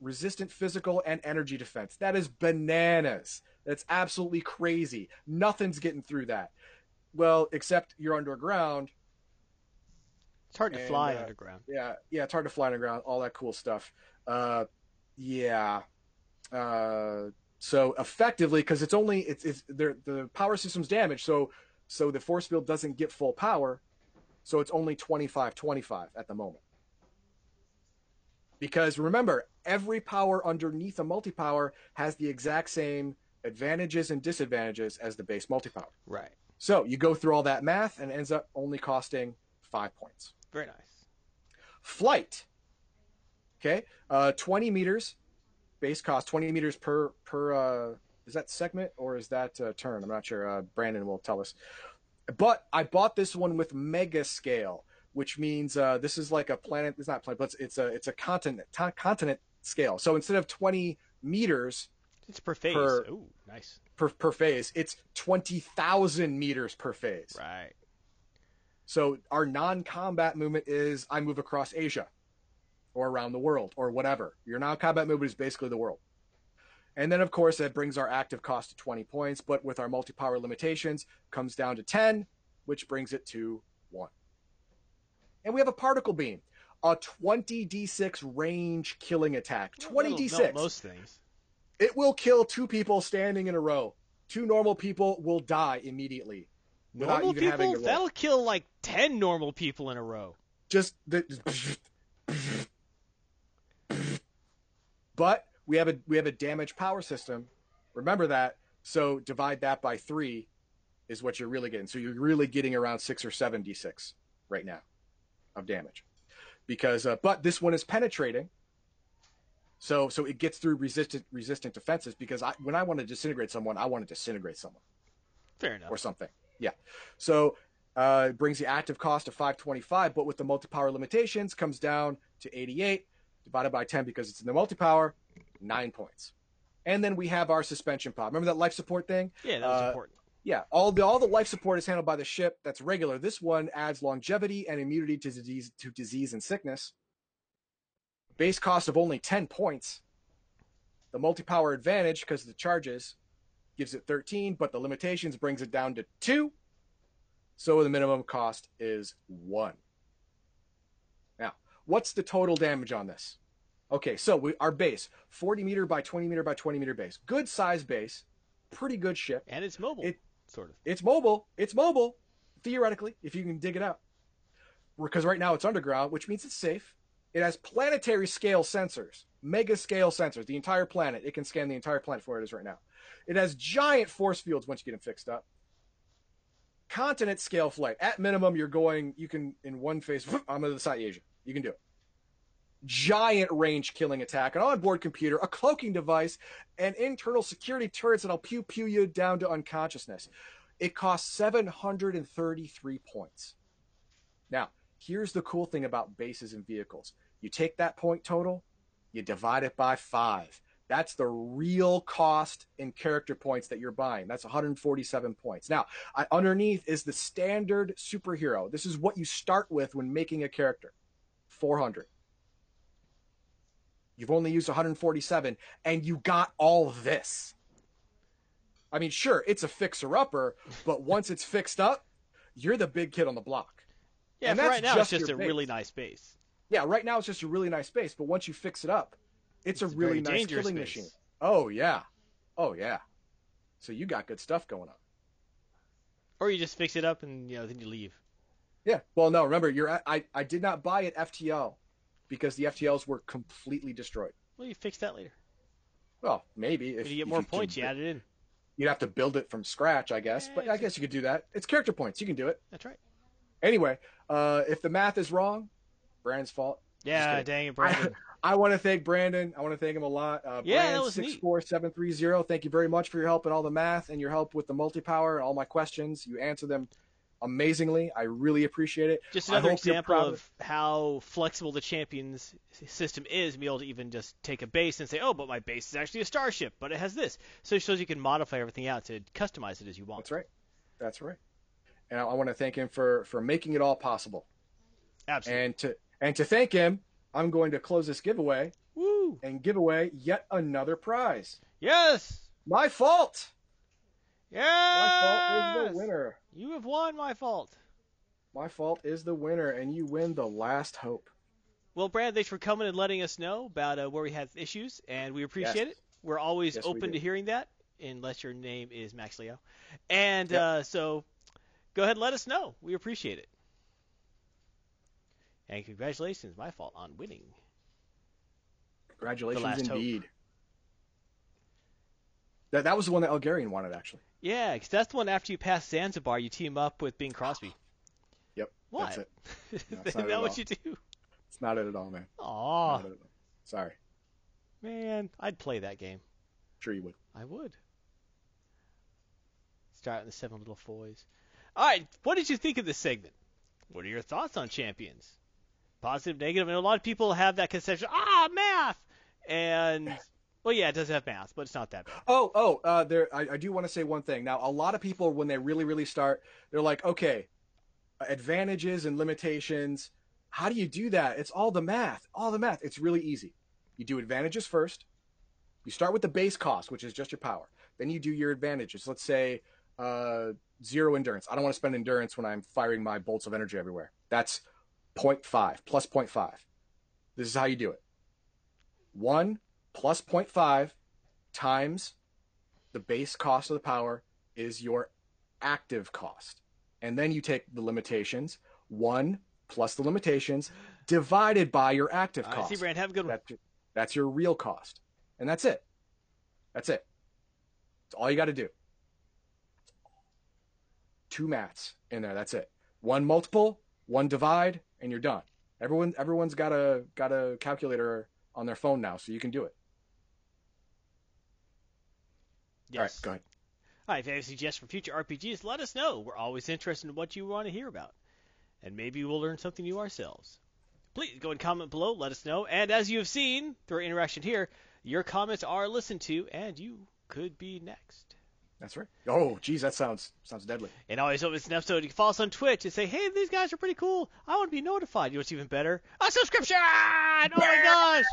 resistant physical and energy defense. That is bananas. That's absolutely crazy. Nothing's getting through that. Well, except you're underground. It's hard to And, fly uh, underground. Yeah, yeah, it's hard to fly underground, all that cool stuff. Uh, yeah. Uh, so effectively, because it's only it's it's there the power system's damaged, so so the force field doesn't get full power, so it's only 25 25 at the moment. Because remember, every power underneath a multi-power has the exact same advantages and disadvantages as the base multi-power. Right. So you go through all that math and it ends up only costing five points. Very nice. Flight. Okay, uh, 20 meters, base cost 20 meters per per. Uh, is that segment or is that uh, turn? I'm not sure. Uh, Brandon will tell us. But I bought this one with mega scale, which means uh, this is like a planet. It's not planet, but it's, it's a it's a continent ta- continent scale. So instead of 20 meters It's per phase. Per- Ooh, nice. per per phase, it's 20,000 meters per phase. Right. So our non-combat movement is I move across Asia or around the world or whatever. Your non-combat movement is basically the world. And then of course that brings our active cost to 20 points, but with our multi-power limitations comes down to 10, which brings it to 1. And we have a particle beam, a 20d6 range killing attack. 20d6. Most things. It will kill two people standing in a row. Two normal people will die immediately. Normal people? That'll kill like 10 normal people in a row. just the but we have a we have a damaged power system. Remember that. So divide that by three is what you're really getting. So you're really getting around six or seven d6 right now of damage. Because uh, but this one is penetrating. So so it gets through resistant resistant defenses because I, when i want to disintegrate someone i want to disintegrate someone. Fair enough. or something. Yeah. So uh, it brings the active cost to 525, but with the multi-power limitations comes down to 88 divided by 10 because it's in the multi-power, nine points. And then we have our suspension pod. Remember that life support thing? Yeah, that was Uh, important. Yeah, all the all the life support is handled by the ship. That's regular. This one adds longevity and immunity to disease to disease and sickness. Base cost of only 10 points. The multi-power advantage because of the charges gives it 13, but the limitations brings it down to 2. So the minimum cost is 1. What's the total damage on this? Okay, so we, our base, 40 meter by 20 meter by 20 meter base. Good size base, pretty good ship. And it's mobile, it- sort of. It's mobile. It's mobile, theoretically, if you can dig it out. Because right now it's underground, which means it's safe. It has planetary scale sensors, mega scale sensors, the entire planet. It can scan the entire planet for where it is right now. It has giant force fields once you get them fixed up. Continent scale flight. At minimum, you're going, you can, in one phase, I'm to the side of Asia. You can do it. Giant range killing attack, an onboard computer, a cloaking device, and internal security turrets that'll pew pew you down to unconsciousness. It costs 733 points. Now, here's the cool thing about bases and vehicles. You take that point total, you divide it by five. That's the real cost in character points that you're buying. That's 147 points. Now, I, underneath is the standard superhero. This is what you start with when making a character 400. You've only used 147, and you got all this. I mean, sure, it's a fixer upper, but once it's fixed up, you're the big kid on the block. Yeah, right now, just it's just a base. really nice base. Yeah, right now it's just a really nice base, but once you fix it up, it's, It's a really nice killing base. machine. Oh yeah, oh yeah. So you got good stuff going on. Or you just fix it up and you know then you leave. Yeah. Well, no, remember, you're at, I I did not buy it FTL because the FTLs were completely destroyed. Well, you fix that later. Well, maybe if you get if more can points, you add it in. You'd have to build it from scratch, I guess. Yeah, But I guess you could do that. It's character points. You can do it. That's right. Anyway, uh, if the math is wrong, Brandon's fault. Yeah, dang it, Brandon. I want to thank Brandon. I want to thank him a lot. Uh, Yeah, that was six four seven three zero. Thank you very much for your help in all the math and your help with the multi power and all my questions. You answer them amazingly. I really appreciate it. Just another example of how flexible the champions system is, and be able to even just take a base and say, oh, but my base is actually a starship, but it has this. So it shows you can modify everything out to customize it as you want. That's right. That's right. And I, I want to thank him for for making it all possible. Absolutely. And to and to thank him, I'm going to close this giveaway Woo! and give away yet another prize. Yes! My fault. Yes! My fault is the winner. You have won my fault. My fault is the winner, and you win the last hope. Well, Brad, thanks for coming and letting us know about uh, where we have issues, and we appreciate Yes. it. We're always Yes, open do. to hearing that, unless your name is Max Leo. And Yep. uh, so go ahead and let us know. We appreciate it. And congratulations, my fault, on winning. Congratulations, last hope. indeed. That that was the one that Elgarian wanted, actually. Yeah, 'cause that's the one after you pass Zanzibar, you team up with Bing Crosby. Yep. What? That's it. No, it's Isn't that what all. you do? It's not it at all, man. Aw, Not it at all. Sorry. man, I'd play that game. Sure you would. I would. Start in the seven little foys. All right, what did you think of this segment? What are your thoughts on champions? Positive, negative, Negative? And a lot of people have that conception. Ah, math, and well, yeah, it does have math, but it's not that bad. Oh, oh, uh, there. I, I do want to say one thing. Now, a lot of people, when they really, really start, they're like, okay, advantages and limitations. How do you do that? It's all the math. All the math. It's really easy. You do advantages first. You start with the base cost, which is just your power. Then you do your advantages. Let's say uh, zero endurance. I don't want to spend endurance when I'm firing my bolts of energy everywhere. That's 0.5 plus 0.5. This is how you do it. 1 plus 0.5 times the base cost of the power is your active cost. And then you take the limitations, 1 plus the limitations divided by your active cost. see, Brand, have a good one. That's your, that's your real cost. And that's it. That's it. That's all you got to do. Two maths in there. That's it. One multiple, one divide, and you're done. Everyone, everyone's got a got a calculator on their phone now, so you can do it. All right, Yes. go ahead. All right, if you have suggestions for future RPGs, let us know. We're always interested in what you want to hear about. And maybe we'll learn something new ourselves. Please go and comment below, let us know. And as you have seen through our interaction here, your comments are listened to, and you could be next. That's right. Oh, geez, that sounds sounds deadly. And always hope it's an episode. You can follow us on Twitch and say, hey, these guys are pretty cool. I want to be notified. You know what's even better? A subscription! Oh my gosh!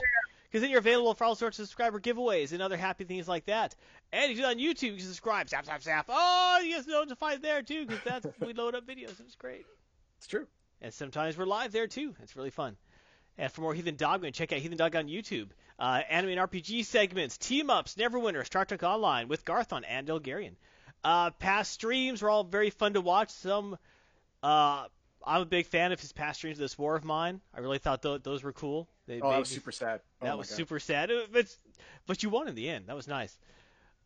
Because then you're available for all sorts of subscriber giveaways and other happy things like that. And if you do on YouTube, you can subscribe. Zap, zap, zap. Oh, you get notified there too, because that's we load up videos. It's great. It's true. And sometimes we're live there too. It's really fun. And for more Heathen Dog, check out Heathen Dog on YouTube. Uh, anime and RPG segments, team ups, Neverwinter, Star Trek Online with Garthon and Elgarian. Uh, past streams were all very fun to watch. Some, uh, I'm a big fan of his past streams of this War of Mine. I really thought th- those were cool. They Oh, that was me- super sad. Oh that was God. super sad. But but you won in the end. That was nice.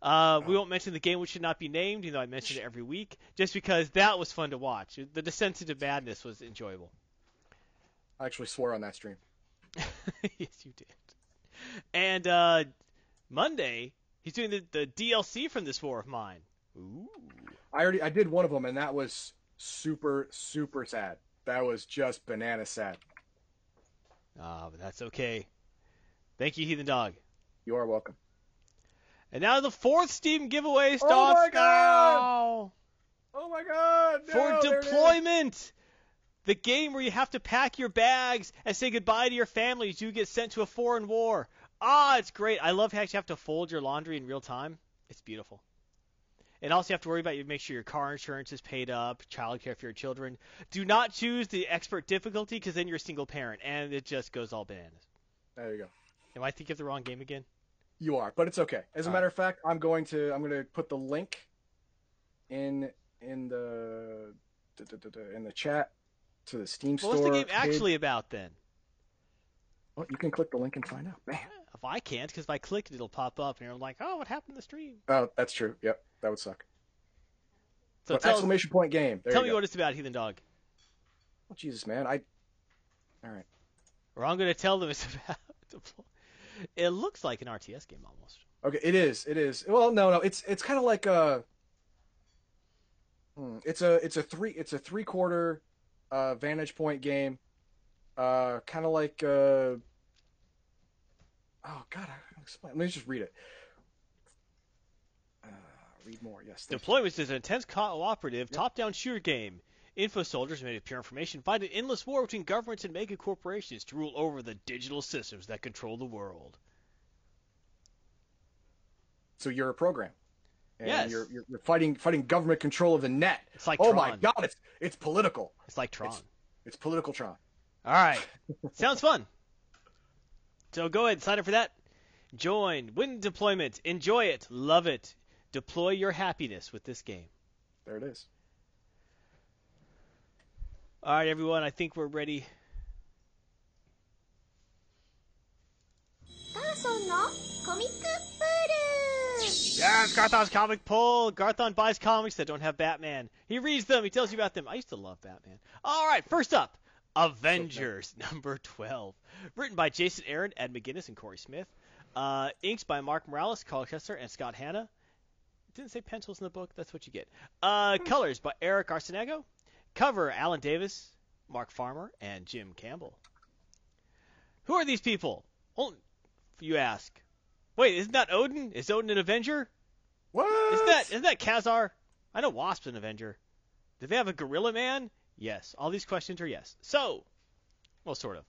Uh, we won't mention the game which should not be named, even though I mention it every week, just because that was fun to watch. The descent into madness was enjoyable. I actually swore on that stream. yes, you did. And uh, Monday, he's doing the, the DLC from this war of mine. Ooh. I already I did one of them, and that was super super sad. That was just banana sad. Ah, but that's okay. Thank you, Heathen Dog. You are welcome. And now the fourth Steam giveaway Oh starts my God! now Oh my god! for no, is. deployment. The game where you have to pack your bags and say goodbye to your families. You get sent to a foreign war. Ah, it's great. I love how you have to fold your laundry in real time. It's beautiful. And also, you have to worry about you make sure your car insurance is paid up, childcare for your children. Do not choose the expert difficulty because then you're a single parent and it just goes all bananas. There you go. Am I thinking of the wrong game again? You are, but it's okay. As a All matter of fact, I'm going to I'm going to put the link in in the in the chat to the Steam Well, store. what's the game page. actually about then? Well, you can click the link and find out. Man. If I can't, because if I click it, it'll pop up and you're like, oh, what happened to the stream? Oh, that's true. Yep, that would suck. So But tell, exclamation point game. There tell you me go. what it's about, Heathen Dog. Oh, Jesus, man. I. All right. Or I'm going to tell them it's about. It looks like an RTS game almost. Okay, it is. It is. Well, no, no. It's it's kind of like a. Hmm, It's a it's a three it's a three quarter uh, vantage point game, uh, kind of like uh, oh god, I explain. Let me just read it. Uh, read more. Yes. thank you. Deployments is an intense cooperative top-down shooter game. Info soldiers made of pure information fight an endless war between governments and mega corporations to rule over the digital systems that control the world. So you're a program. And Yes. You're, you're you're fighting fighting government control of the net. It's like oh Tron. my god, it's it's political. It's like Tron. It's political Tron. All right. Sounds fun. So go ahead sign up for that. Join, win deployment, enjoy it, love it, deploy your happiness with this game. There it is. All right, everyone, I think we're ready. Yes, Garthon's comic poll. Garthon buys comics that don't have Batman. He reads them. He tells you about them. I used to love Batman. All right, first up, Avengers number 12, written by Jason Aaron, Ed McGuinness, and Cory Smith. Uh, inks by Mark Morales, Karl Kesel, and Scott Hanna. Didn't say pencils in the book. That's what you get. Uh, colors by Erick Arciniega. Cover Alan Davis, Mark Farmer, and Jim Campbell. Who are these people? Well, you ask. Wait, isn't that Odin? Is Odin an Avenger? What? Isn't that isn't that Ka-Zar? I know Wasp's an Avenger. Do they have a Gorilla Man? Yes. All these questions are yes. So, well, sort of.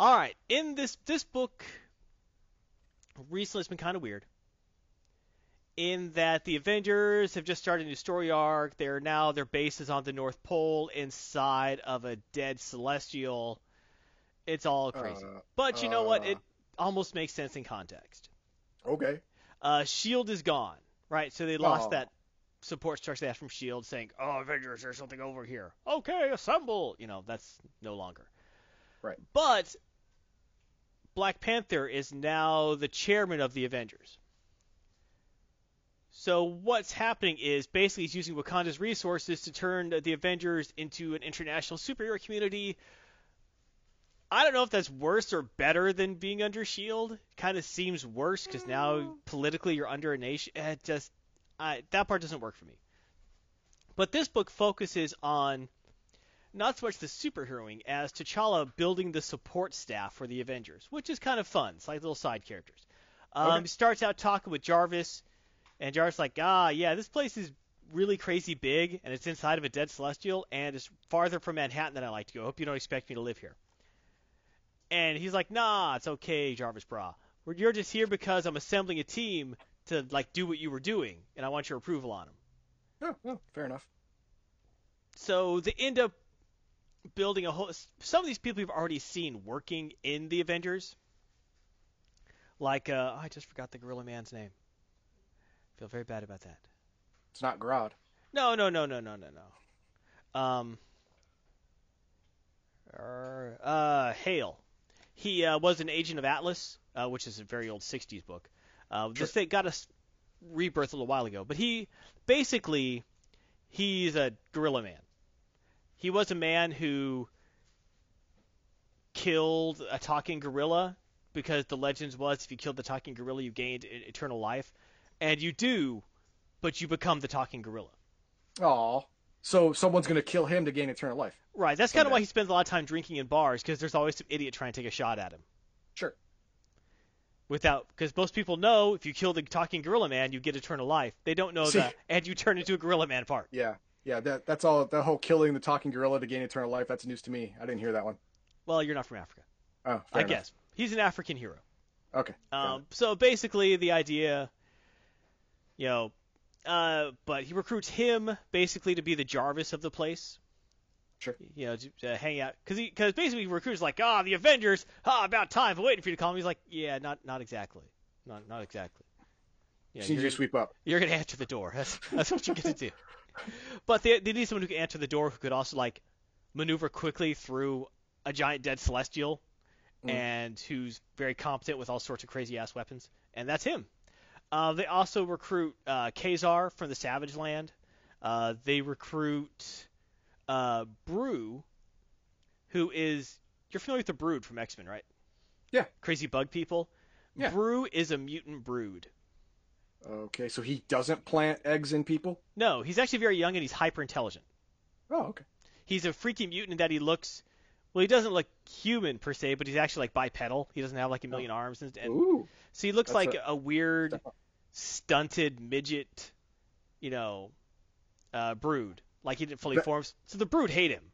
All right. In this this book, recently it's been kind of weird. In that the Avengers have just started a new story arc. They're now their base is on the North Pole inside of a dead Celestial. It's all crazy. Uh, but you know what? uh. It almost makes sense in context. Okay. Uh, Shield is gone, right? So they lost Oh. that support structure they had from Shield, saying, "Oh, Avengers, there's something over here." Okay, assemble. You know, that's no longer. Right. But Black Panther is now the chairman of the Avengers. So what's happening is basically he's using Wakanda's resources to turn the Avengers into an international superhero community. I don't know if that's worse or better than being under Shield. Kind of seems worse because now mm. politically you're under a nation. It just I, that part doesn't work for me. But this book focuses on not so much the superheroing as T'Challa building the support staff for the Avengers, which is kind of fun. It's like little side characters. Um, Okay. He starts out talking with Jarvis, and Jarvis is like, ah, yeah, this place is really crazy big, and it's inside of a dead celestial, and it's farther from Manhattan than I like to go. I hope you don't expect me to live here. And he's like, nah, it's okay, Jarvis Bra. You're just here because I'm assembling a team to like do what you were doing, and I want your approval on them. Oh, oh, fair enough. So they end up building a whole. Some of these people you've already seen working in the Avengers. Like, uh, I just forgot the Gorilla Man's name. I Feel very bad about that. It's not Grodd. No, no, no, no, no, no, no. Um, er, uh, Hale. He uh, was an agent of Atlas, uh, which is a very old '60s book. Uh, This thing got a rebirth a little while ago, but he basically he's a gorilla man. He was a man who killed a talking gorilla because the legends was if you killed the talking gorilla you gained eternal life, and you do, but you become the talking gorilla. Aw. So someone's gonna kill him to gain eternal life. Right. That's kind of why he spends a lot of time drinking in bars because there's always some idiot trying to take a shot at him. Without, because most people know if you kill the talking gorilla man, you get eternal life. They don't know See- that, and you turn into a gorilla man part. Yeah. Yeah. That that's all. The whole killing the talking gorilla to gain eternal life. That's news to me. I didn't hear that one. Well, you're not from Africa, Oh, fair I enough. guess. He's an African hero. Okay. Um, so basically, the idea, you know, uh, but he recruits him basically to be the Jarvis of the place. Sure. You know, to, to hang out because he because basically he recruits like, ah, the Avengers, ah, about time, I'm waiting for you to call me. He's like, yeah, not not exactly, not not exactly. Yeah, Just you you're, to sweep up. you're gonna answer the door. That's that's what you're gonna do. But they they need someone who can answer the door who could also like maneuver quickly through a giant dead celestial Mm. and who's very competent with all sorts of crazy ass weapons, and that's him. Uh, they also recruit uh, Ka-Zar from the Savage Land. Uh, they recruit uh, Broo, who is you're familiar with the Brood from X Men, right? Yeah. Crazy bug people. Yeah. Broo is a mutant brood. Okay, so he doesn't plant eggs in people. No, he's actually very young and he's hyper intelligent. Oh, okay. He's a freaky mutant in that he looks. Well, he doesn't look human per se, but he's actually like bipedal. He doesn't have like a million arms, and, and Ooh. so he looks like a, weird, stunted midget, you know, uh, brood. Like he didn't fully But- form. So the brood hate him.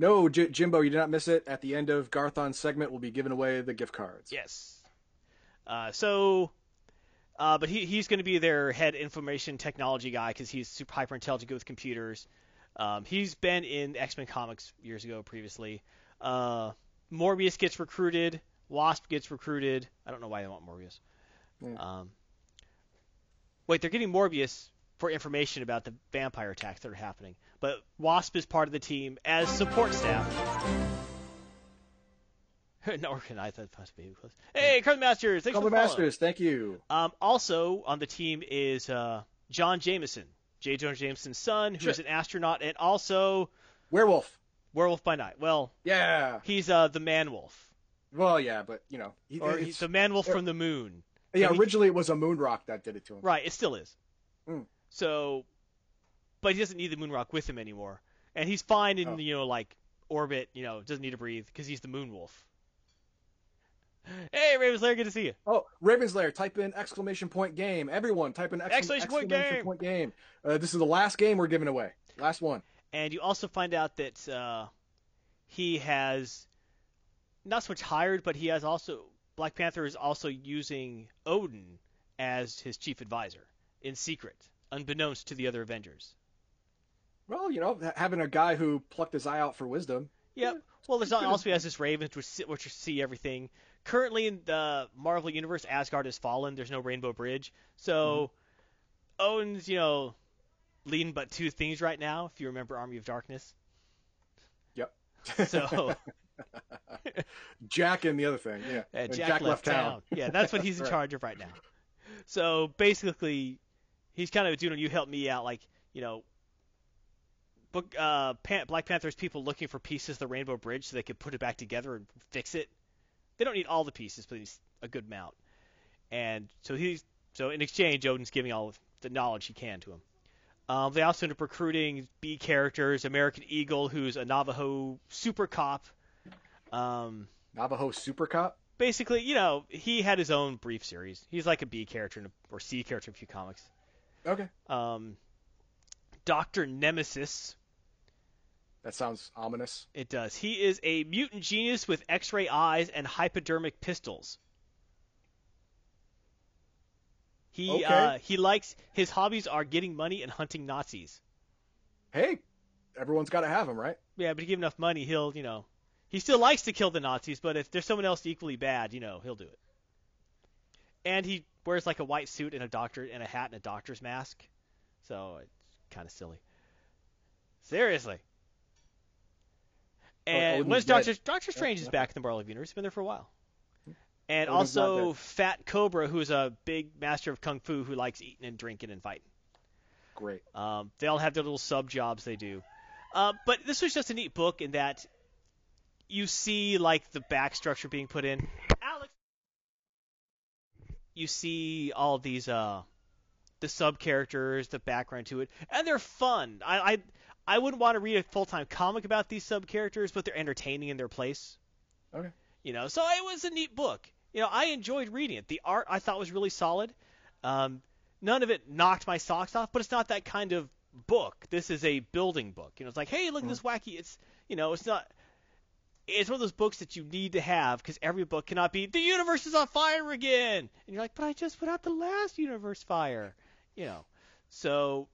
No, J- Jimbo, you did not miss it. At the end of Garthon's segment, we'll be giving away the gift cards. Yes. Uh, so, uh, but he, he's going to be their head information technology guy because he's super hyper intelligent, good with computers. Um, he's been in X Men comics years ago previously. Uh, Morbius gets recruited. Wasp gets recruited. I don't know why they want Morbius. Yeah. Um, wait, they're getting Morbius for information about the vampire attacks that are happening. But Wasp is part of the team as support staff. no, organized. That must be close. Hey, Carbon Masters. Thanks Couple for the follow. Masters, thank you. Um, also on the team is uh, John Jameson, J. Jonah Jameson's son, who's Sure. an astronaut and also Werewolf. werewolf by night. Well, Yeah. he's uh, the man wolf, Well, yeah, but you know, he, or he's the man wolf er- from the moon. yeah. he- Originally, it was a moon rock that did it to him. Right, it still is. Mm. So, but he doesn't need the moon rock with him anymore, and he's fine in Oh. you know like orbit. You know, doesn't need to breathe because he's the moon wolf. Hey, Raven's Lair, good to see you. Oh, Raven's Lair. Type in exclamation point game. Everyone, type in exclam- Exclamation point exclamation game. point game. Uh, this is the last game we're giving away. Last one. And you also find out that uh, he has not so much hired, but he has also Black Panther is also using Odin as his chief advisor in secret, unbeknownst to the other Avengers. Well, you know, having a guy who plucked his eye out for wisdom. Yep. Well, there's also he has this Ravens, which which see everything. Currently in the Marvel universe, Asgard has fallen. There's no Rainbow Bridge, so Odin's you know leading but two things right now. If you remember Army of Darkness, Yep. so Jack and the other thing. Yeah. uh, And Jack, left town. Yeah, that's what he's in Right. charge of right now. So basically, he's kind of doing you help me out, like you know. Book, uh, Pan- Black Panther's people looking for pieces of the Rainbow Bridge so they could put it back together and fix it. They don't need all the pieces, but he's a good amount. And so he's so in exchange, Odin's giving all of the knowledge he can to him. Um, they also end up recruiting B characters, American Eagle, who's a Navajo super cop. Um, Navajo Super Cop. basically, you know, he had his own brief series. He's like a B character a, or C character in a few comics. Okay. Um, Doctor Nemesis. That sounds ominous. It does. He is a mutant genius with X-ray eyes and hypodermic pistols. He Okay. uh, he likes his hobbies are getting money and hunting Nazis. Hey, everyone's got to have him, right? Yeah, but if you give enough money, he'll you know, he still likes to kill the Nazis, but if there's someone else equally bad, you know, he'll do it. And he wears like a white suit and a doctor and a hat and a doctor's mask, so it's kind of silly. Seriously. And Odin's when's. Doctor Doctor Strange is back in the Marvel universe? He's been there for a while. And Odin's also. Fat Cobra, who's a big master of kung fu who likes eating and drinking and fighting. Great. Um, they all have their little sub jobs they do. Uh, but this was just a neat book in that you see like the back structure being put in. You see all these uh, the sub characters, the background to it, and they're fun. I I, I wouldn't want to read a full time comic about these sub characters, but they're entertaining in their place. Okay. You know, so it was a neat book. You know, I enjoyed reading it. The art I thought was really solid. Um, none of it knocked my socks off, but it's not that kind of book. This is a building book. You know, it's like, hey, look at this wacky. It's you know, it's not. It's one of those books that you need to have because every book cannot be the universe is on fire again, and you're like, but I just put out the last universe fire, you know. So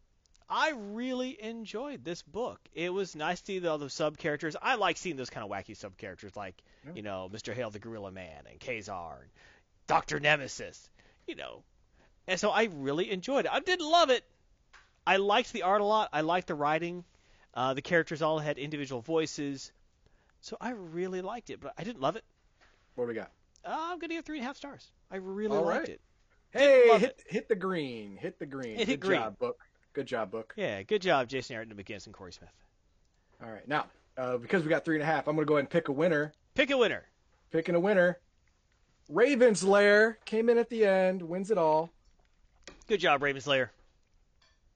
I really enjoyed this book. It was nice to see the other sub characters. I like seeing those kind of wacky sub characters like, Yeah. you know, Mr. Hale the Gorilla Man and Ka-Zar and Dr. Nemesis, you know. And so I really enjoyed it. I didn't love it. I liked the art a lot. I liked the writing. Uh, the characters all had individual voices. So I really liked it, but I didn't love it. What do we got? Uh, I'm going to give three and a half stars. I really All liked right. it. Hey, hit hit the green. Hit the green. It hit Good green. job, book. Good job, book. Yeah, good job, Jason Aaron, McGuinness, and Cory Smith. All right. Now, uh, because we got three and a half, I'm going to go ahead and pick a winner. Pick a winner. Picking a winner. Raven's Lair came in at the end, wins it all. Good job, Raven Slayer.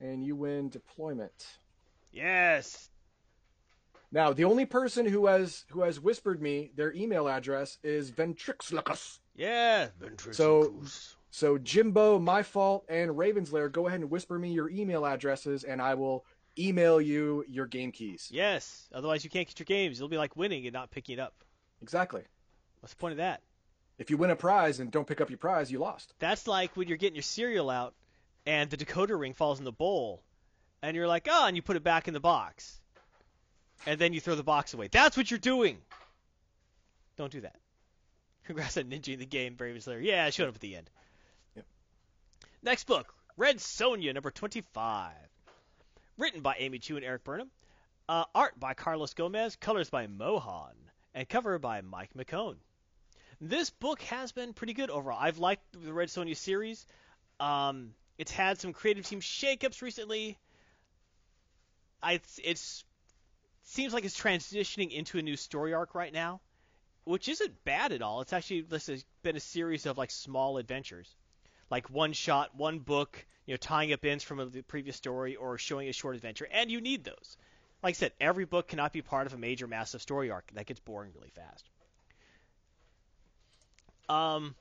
And you win deployment. Yes. Now, the only person who has who has whispered me their email address is Ventrixlicus. Yeah. Ventrix. So- So Jimbo, my fault, and Ravenslayer, go ahead and whisper me your email addresses, and I will email you your game keys. Yes. Otherwise, you can't get your games. You'll be like winning and not picking it up. Exactly. What's the point of that? If you win a prize and don't pick up your prize, you lost. That's like when you're getting your cereal out and the decoder ring falls in the bowl, and you're like, oh, and you put it back in the box, and then you throw the box away. That's what you're doing. Don't do that. Congrats on ninjaing the game, Raven Slayer. Yeah, I showed up at the end. Yep. Next book, Red Sonja, number 25. Written by Amy Chu and Erik Burnham. Uh, art by Carlos Gomez. Colors by Mohan. And cover by Mike McKone. This book has been pretty good overall. I've liked the Red Sonja series. Um, it's had some creative team shakeups recently. I, it's seems like it's transitioning into a new story arc right now, which isn't bad at all. It's actually this has been a series of like small adventures, like one shot, one book, you know, tying up ends from a, the previous story or showing a short adventure, and you need those. Like I said, every book cannot be part of a major, massive story arc. That gets boring really fast. Um,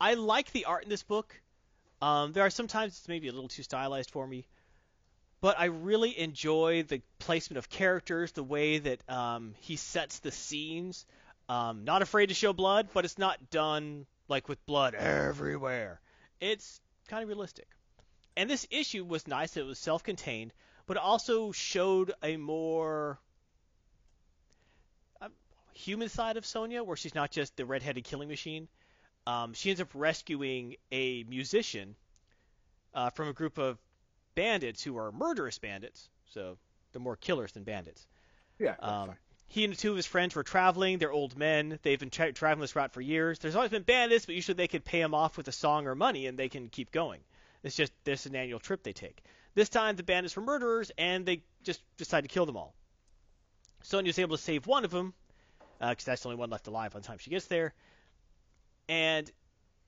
I like the art in this book. Um, there are sometimes it's maybe a little too stylized for me, but I really enjoy the placement of characters, the way that um, he sets the scenes. Um, not afraid to show blood, but it's not done like with blood everywhere. It's kind of realistic. And this issue was nice. It was self-contained, but it also showed a more um, human side of Sonja, where she's not just the red-headed killing machine. Um, she ends up rescuing a musician uh, from a group of bandits who are murderous bandits. So they're more killers than bandits. Yeah. that's Um, he and two of his friends were traveling. They're old men. They've been tra- traveling this route for years. There's always been bandits, but usually they could pay them off with a song or money, and they can keep going. It's just this is an annual trip they take. This time the bandits were murderers, and they just decided to kill them all. Sonja's able to save one of them, because that's the only one left alive by the time she gets there. And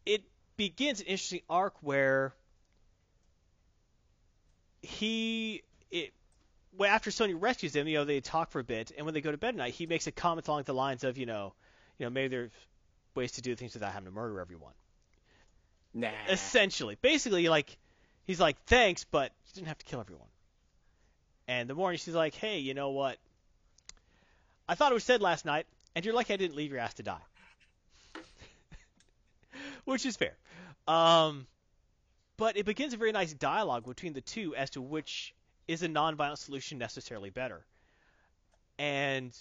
it begins an interesting arc where he it well, after Sony rescues him, you know, they talk for a bit, and when they go to bed at night, he makes a comment along the lines of, you know, you know, maybe there's ways to do things without having to murder everyone. Nah. Essentially, basically, like he's like, thanks, but you didn't have to kill everyone. And the morning she's like, hey, you know what? I thought it was said last night, and you're lucky I didn't leave your ass to die. Which is fair. Um, but it begins a very nice dialogue between the two as to which is a nonviolent solution necessarily better. And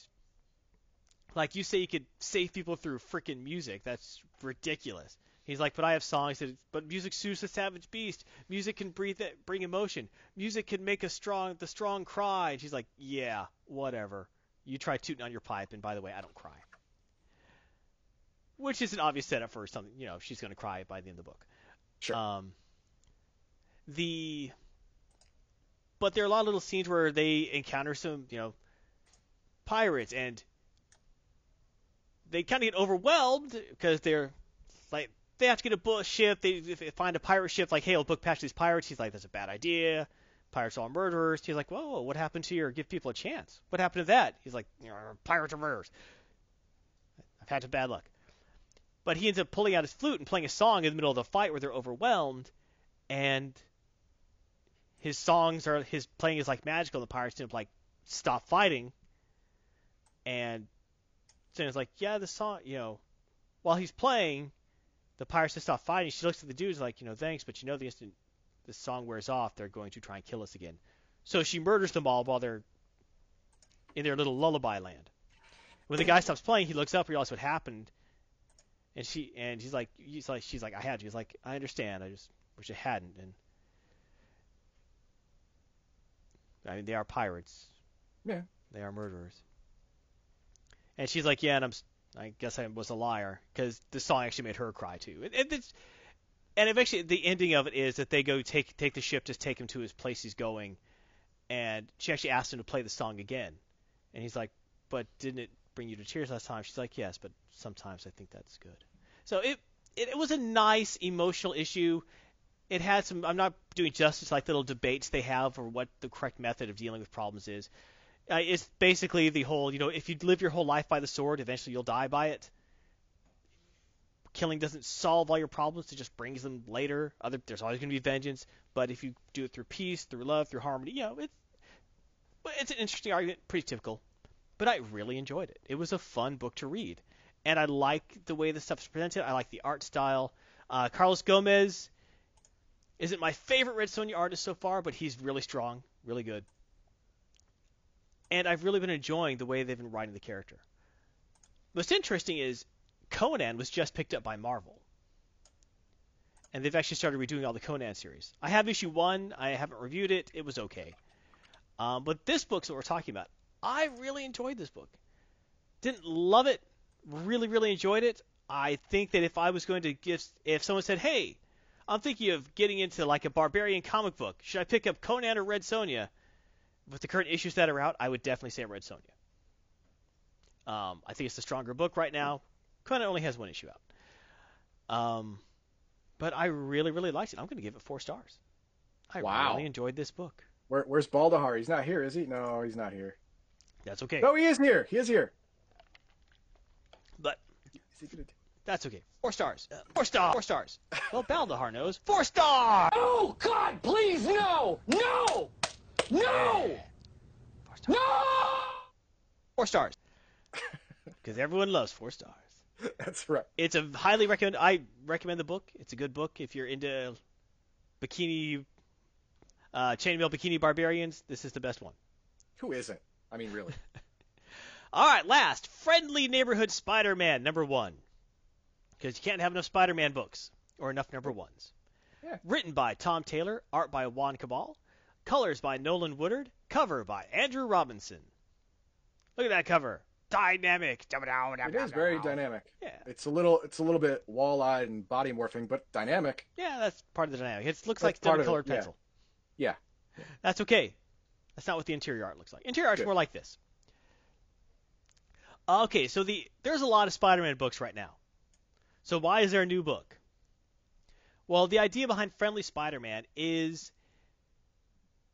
like you say, you could save people through freaking music. That's ridiculous. He's like, but I have songs that, but music soothes the savage beast. Music can breathe, it, bring emotion. Music can make a strong, the strong cry. And she's like, yeah, whatever. You try tooting on your pipe, and by the way, I don't cry. Which is an obvious setup for something, you know, she's going to cry by the end of the book. Sure. Um, the but there are a lot of little scenes where they encounter some, you know, pirates, and they kind of get overwhelmed because they're like they have to get a book ship. They they find a pirate ship, like, hey, I'll book patch these pirates. He's like, that's a bad idea. Pirates are murderers. He's like, whoa, what happened to your give people a chance? What happened to that? He's like, "You know, pirates are murderers. I've had some bad luck. But he ends up pulling out his flute and playing a song in the middle of the fight where they're overwhelmed, and his songs are his playing is like magical. The pirates up like stop fighting, and Santa's like, yeah, the song, you know, while he's playing, the pirates just stop fighting. She looks at the dudes like, you know, thanks, but you know, the instant the song wears off, they're going to try and kill us again. So she murders them all while they're in their little lullaby land. When the guy stops playing, he looks up, realizes what happened, and she and he's like, he's like, she's like, I had you. He's like, I understand. I just wish I hadn't. And I mean, they are pirates. Yeah. They are murderers. And she's like, yeah, and I'm, s- I guess I was a liar because the song actually made her cry too. And, it's, and eventually the ending of it is that they go take take the ship, just take him to his place he's going, and she actually asked him to play the song again, and he's like, but didn't it bring you to tears last time? She's like, yes, but sometimes I think that's good. So it it, it was a nice emotional issue. It had some. I'm not doing justice like little debates they have or what the correct method of dealing with problems is. Uh, it's basically the whole, you know, if you live your whole life by the sword, eventually you'll die by it. Killing doesn't solve all your problems; it just brings them later. Other, there's always going to be vengeance, but if you do it through peace, through love, through harmony, you know, it's it's an interesting argument, pretty typical. But I really enjoyed it. It was a fun book to read, and I like the way the stuff's presented. I like the art style. Uh, Carlos Gomez isn't my favorite Red Sonja artist so far, but he's really strong, really good. And I've really been enjoying the way they've been writing the character. What's interesting is Conan was just picked up by Marvel. And they've actually started redoing all the Conan series. I have issue one. I haven't reviewed it. It was okay. Um, but this book's what we're talking about. I really enjoyed this book. Didn't love it. Really, really enjoyed it. I think that if I was going to give, if someone said, "Hey, I'm thinking of getting into like a barbarian comic book. Should I pick up Conan or Red Sonja? With the current issues that are out, I would definitely say Red Sonja. Um, I think it's the stronger book right now. Conan only has one issue out. Um, but I really, really liked it. I'm going to give it four stars. I Wow. really enjoyed this book. Where, where's Baldahar? He's not here, is he? No, he's not here. That's okay. No, he is here. He is here. But Is he gonna? That's okay. Four stars. Four stars. Four stars. Well, Baldahar knows. Four stars. Oh, God, please, no! No! No! Four stars. No! Four stars. Because everyone loves four stars. That's right. It's a highly recommend. I recommend the book. It's a good book if you're into bikini, uh, chainmail bikini barbarians. This is the best one. Who isn't? I mean, really. All right, last friendly neighborhood Spider-Man number one, because you can't have enough Spider-Man books or enough number ones. Yeah. Written by Tom Taylor, art by Juann Cabal, colors by Nolan Woodard, cover by Andrew Robinson. Look at that cover, dynamic. It is very dynamic. Yeah, It's a little, it's a little bit wall-eyed and body morphing, but dynamic. yeah, that's part of the dynamic. It looks That's like part double of colored yeah. pencil. Yeah. That's okay. That's not what the interior art looks like. Interior art's Good. more like this. Okay, so the there's a lot of Spider-Man books right now. So why is there a new book? Well, the idea behind Friendly Spider-Man is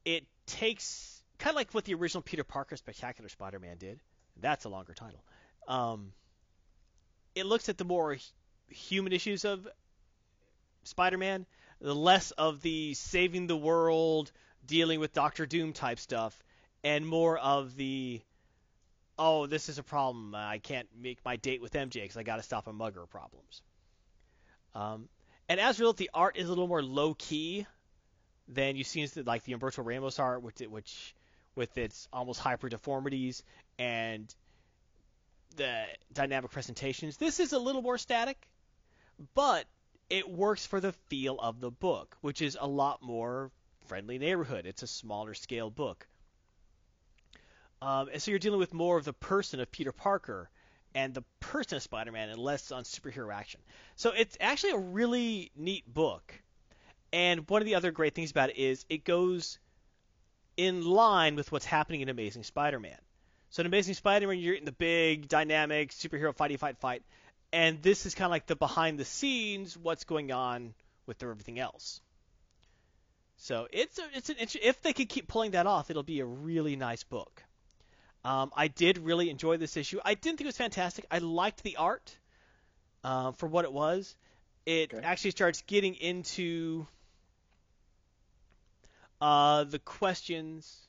it takes kind of like what the original Peter Parker Spectacular Spider-Man did. That's a longer title. Um, it looks at the more human issues of Spider-Man, the less of the saving the world, dealing with Doctor Doom type stuff, and more of the oh, this is a problem. I can't make my date with MJ because I got to stop a mugger problems. Um, and as a result, the art is a little more low key than you've seen like the Humberto Ramos art, which which with its almost hyper deformities and the dynamic presentations. This is a little more static, but it works for the feel of the book, which is a lot more friendly neighborhood. It's a smaller scale book. Um, and so you're dealing with more of the person of Peter Parker and the person of Spider-Man and less on superhero action. So it's actually a really neat book. And one of the other great things about it is it goes in line with what's happening in Amazing Spider-Man. So in Amazing Spider-Man, you're in the big, dynamic superhero fighty fight fight, and this is kind of like the behind the scenes, what's going on with everything else. So it's a, it's an if they could keep pulling that off, it'll be a really nice book. Um, I did really enjoy this issue. I didn't think it was fantastic. I liked the art uh, for what it was. It Okay. actually starts getting into uh, the questions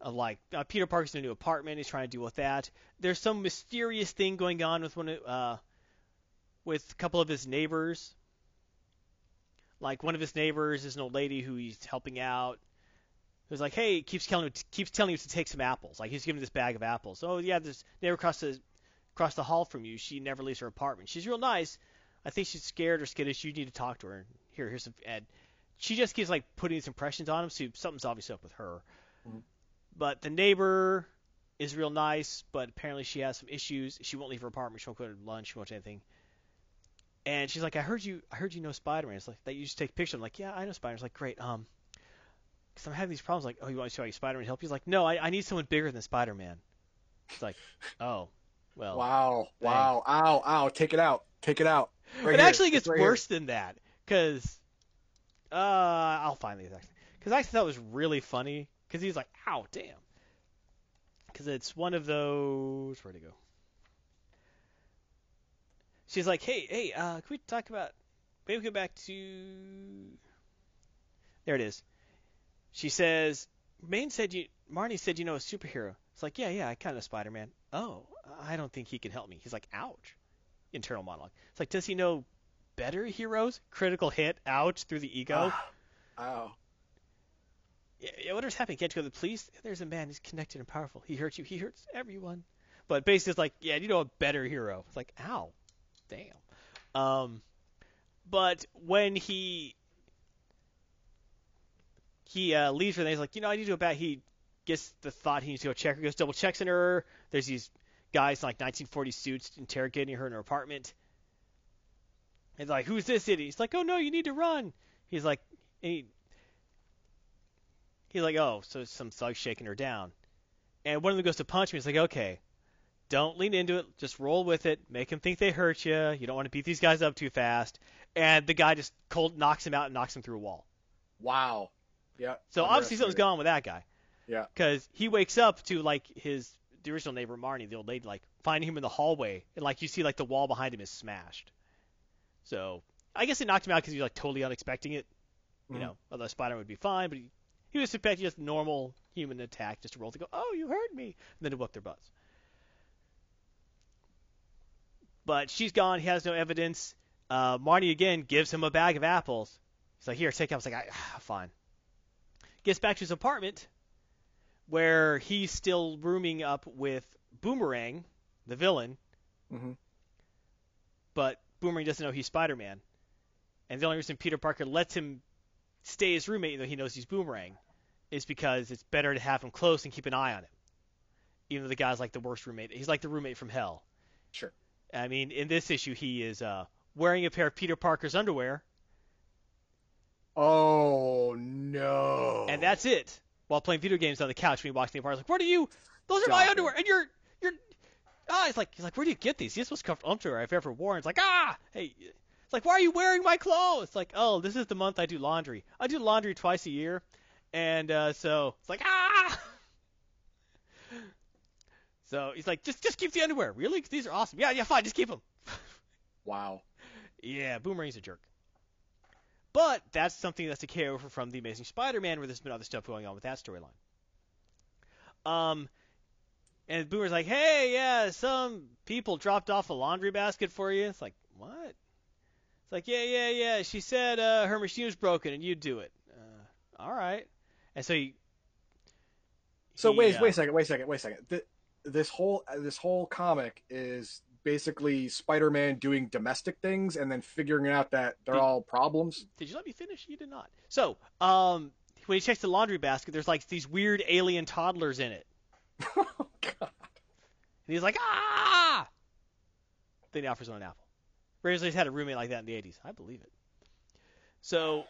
of like uh, Peter Parker's in a new apartment. He's trying to deal with that. There's some mysterious thing going on with one of, uh, with a couple of his neighbors. Like one of his neighbors is an old lady who he's helping out. Who's like, hey, keeps telling keeps telling you to take some apples. Like he's giving this bag of apples. Oh yeah, this neighbor across the across the hall from you. She never leaves her apartment. She's real nice. I think she's scared or skittish. You need to talk to her. Here, here's some. And she just keeps like putting these impressions on him. So something's obviously up with her. Mhm. But the neighbor is real nice, but apparently she has some issues. She won't leave her apartment. She won't go to lunch. She won't do anything. And she's like, I heard you. I heard you know Spider-Man. It's like that. You just take pictures. I'm like, yeah, I know Spider-Man. It's like, great. Um, because I'm having these problems. Like, oh, you want to show you Spider-Man help? He's like, no, I, I need someone bigger than Spider-Man. It's like, oh, well. Wow. Wow. Ow. Ow. Take it out. Take it out. Right it here. actually gets right here. worse than that because Uh, I'll find the exact because I thought it was really funny because he's like, "Ow, damn," because it's one of those. Where'd it go? She's like, "Hey, hey, uh, can we talk about? Maybe we go back to. There it is. She says, Maine said you, Marnie said you know a superhero. It's like, yeah, yeah, I kind of Spider-Man. Oh, I don't think he can help me. He's like, ouch. Internal monologue. It's like, does he know better heroes? Critical hit, ouch, through the ego. Ah, ow. Yeah, yeah, whatever's happening? Can't you go to the police? There's a man. He's connected and powerful. He hurts you. He hurts everyone. But basically, it's like, yeah, you know a better hero. It's like, ow, damn. Um, but when he he uh, leaves her, and he's like, you know, I need to go back. He gets the thought he needs to go check her. He Goes double checks on her. There's these guys in like 1940 suits interrogating her in her apartment. He's like, who's this idiot? He's like, oh no, you need to run. He's like, and he, he's like, oh, so some thug shaking her down. And one of them goes to punch me. He's like, okay, don't lean into it. Just roll with it. Make them think they hurt you. You don't want to beat these guys up too fast. And the guy just cold knocks him out and knocks him through a wall. Wow. Yeah. So obviously something's going on with that guy. Yeah. Because he wakes up to like his the original neighbor Marnie, the old lady, like finding him in the hallway, and like you see like the wall behind him is smashed. So I guess it knocked him out because he was like totally unexpecting it. You Mhm. know, although Spider would be fine, but he, he was expecting just normal human attack, just to roll to go, oh, you hurt me, and then to whoop their butts. But she's gone. He has no evidence. Uh, Marty again gives him a bag of apples. He's like, here, take it. I was like, I, fine. Gets back to his apartment, where he's still rooming up with Boomerang, the villain, Mhm. but Boomerang doesn't know he's Spider-Man. And the only reason Peter Parker lets him stay his roommate, though he knows he's Boomerang, is because it's better to have him close and keep an eye on him. Even though the guy's like the worst roommate. He's like the roommate from hell. Sure. I mean, in this issue, he is uh, wearing a pair of Peter Parker's underwear, Oh no. and that's it. While playing video games on the couch when he walks in the apartment, like, "What are you? Those are my it. underwear." And you're, you're, ah, he's like, he's like, "Where do you get these? These most comfortable underwear I've ever worn." It's like, ah, hey, it's like, why are you wearing my clothes? It's like, oh, this is the month I do laundry. I do laundry twice a year, and uh, so it's like, ah. So he's like, just, just keep the underwear. Really? 'Cause these are awesome. Yeah, yeah, fine. Just keep them. wow. Yeah, Boomerang's a jerk. But that's something that's a carryover from the Amazing Spider-Man, where there's been other stuff going on with that storyline. Um, and Boomer's like, "Hey, yeah, some people dropped off a laundry basket for you." It's like, what? It's like, yeah, yeah, yeah. She said uh, her machine was broken, and you'd do it. Uh, all right. And so he. So he, wait, uh, wait a second, wait a second, wait a second. Th- this whole this whole comic is basically Spider-Man doing domestic things and then figuring out that they're Did- all problems. Did you let me finish? You did not. So, um, when he checks the laundry basket, there's like these weird alien toddlers in it. oh God. And he's like, ah! Then he offers him an apple. Razor's had a roommate like that in the 80s. I believe it. So,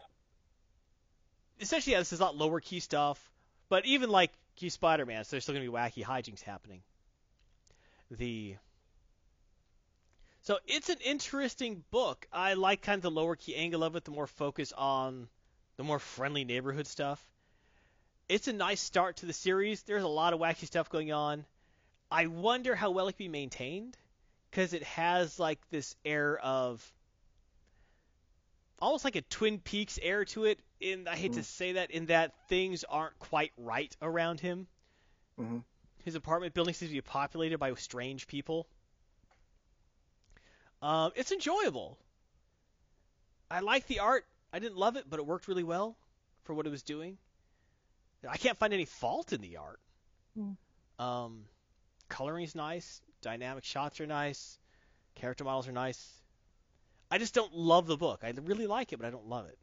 essentially, yeah, this is a lot lower key stuff. But even like key Spider-Man, so there's still going to be wacky hijinks happening. The so it's an interesting book. I like kind of the lower key angle of it, the more focus on the more friendly neighborhood stuff. It's a nice start to the series. There's a lot of wacky stuff going on. I wonder how well it can be maintained because it has like this air of almost like a Twin Peaks air to it. In I hate to Mm. say that, in that things aren't quite right around him. Mhm. His apartment building seems to be populated by strange people. Um, it's enjoyable. I like the art. I didn't love it, but it worked really well for what it was doing. I can't find any fault in the art. Mm. Um, coloring's nice. Dynamic shots are nice. Character models are nice. I just don't love the book. I really like it, but I don't love it.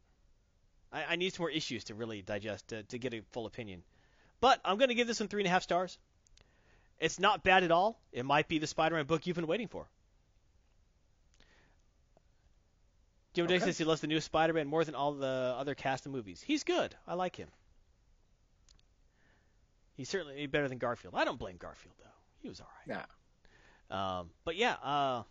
I, I need some more issues to really digest to, to get a full opinion. But I'm going to give this one three and a half stars. It's not bad at all. It might be the Spider-Man book you've been waiting for. Jim Okay. Says he loves the new Spider-Man more than all the other cast of movies. He's good. I like him. He's certainly better than Garfield. I don't blame Garfield though. He was all right. Nah. Um, but yeah, uh,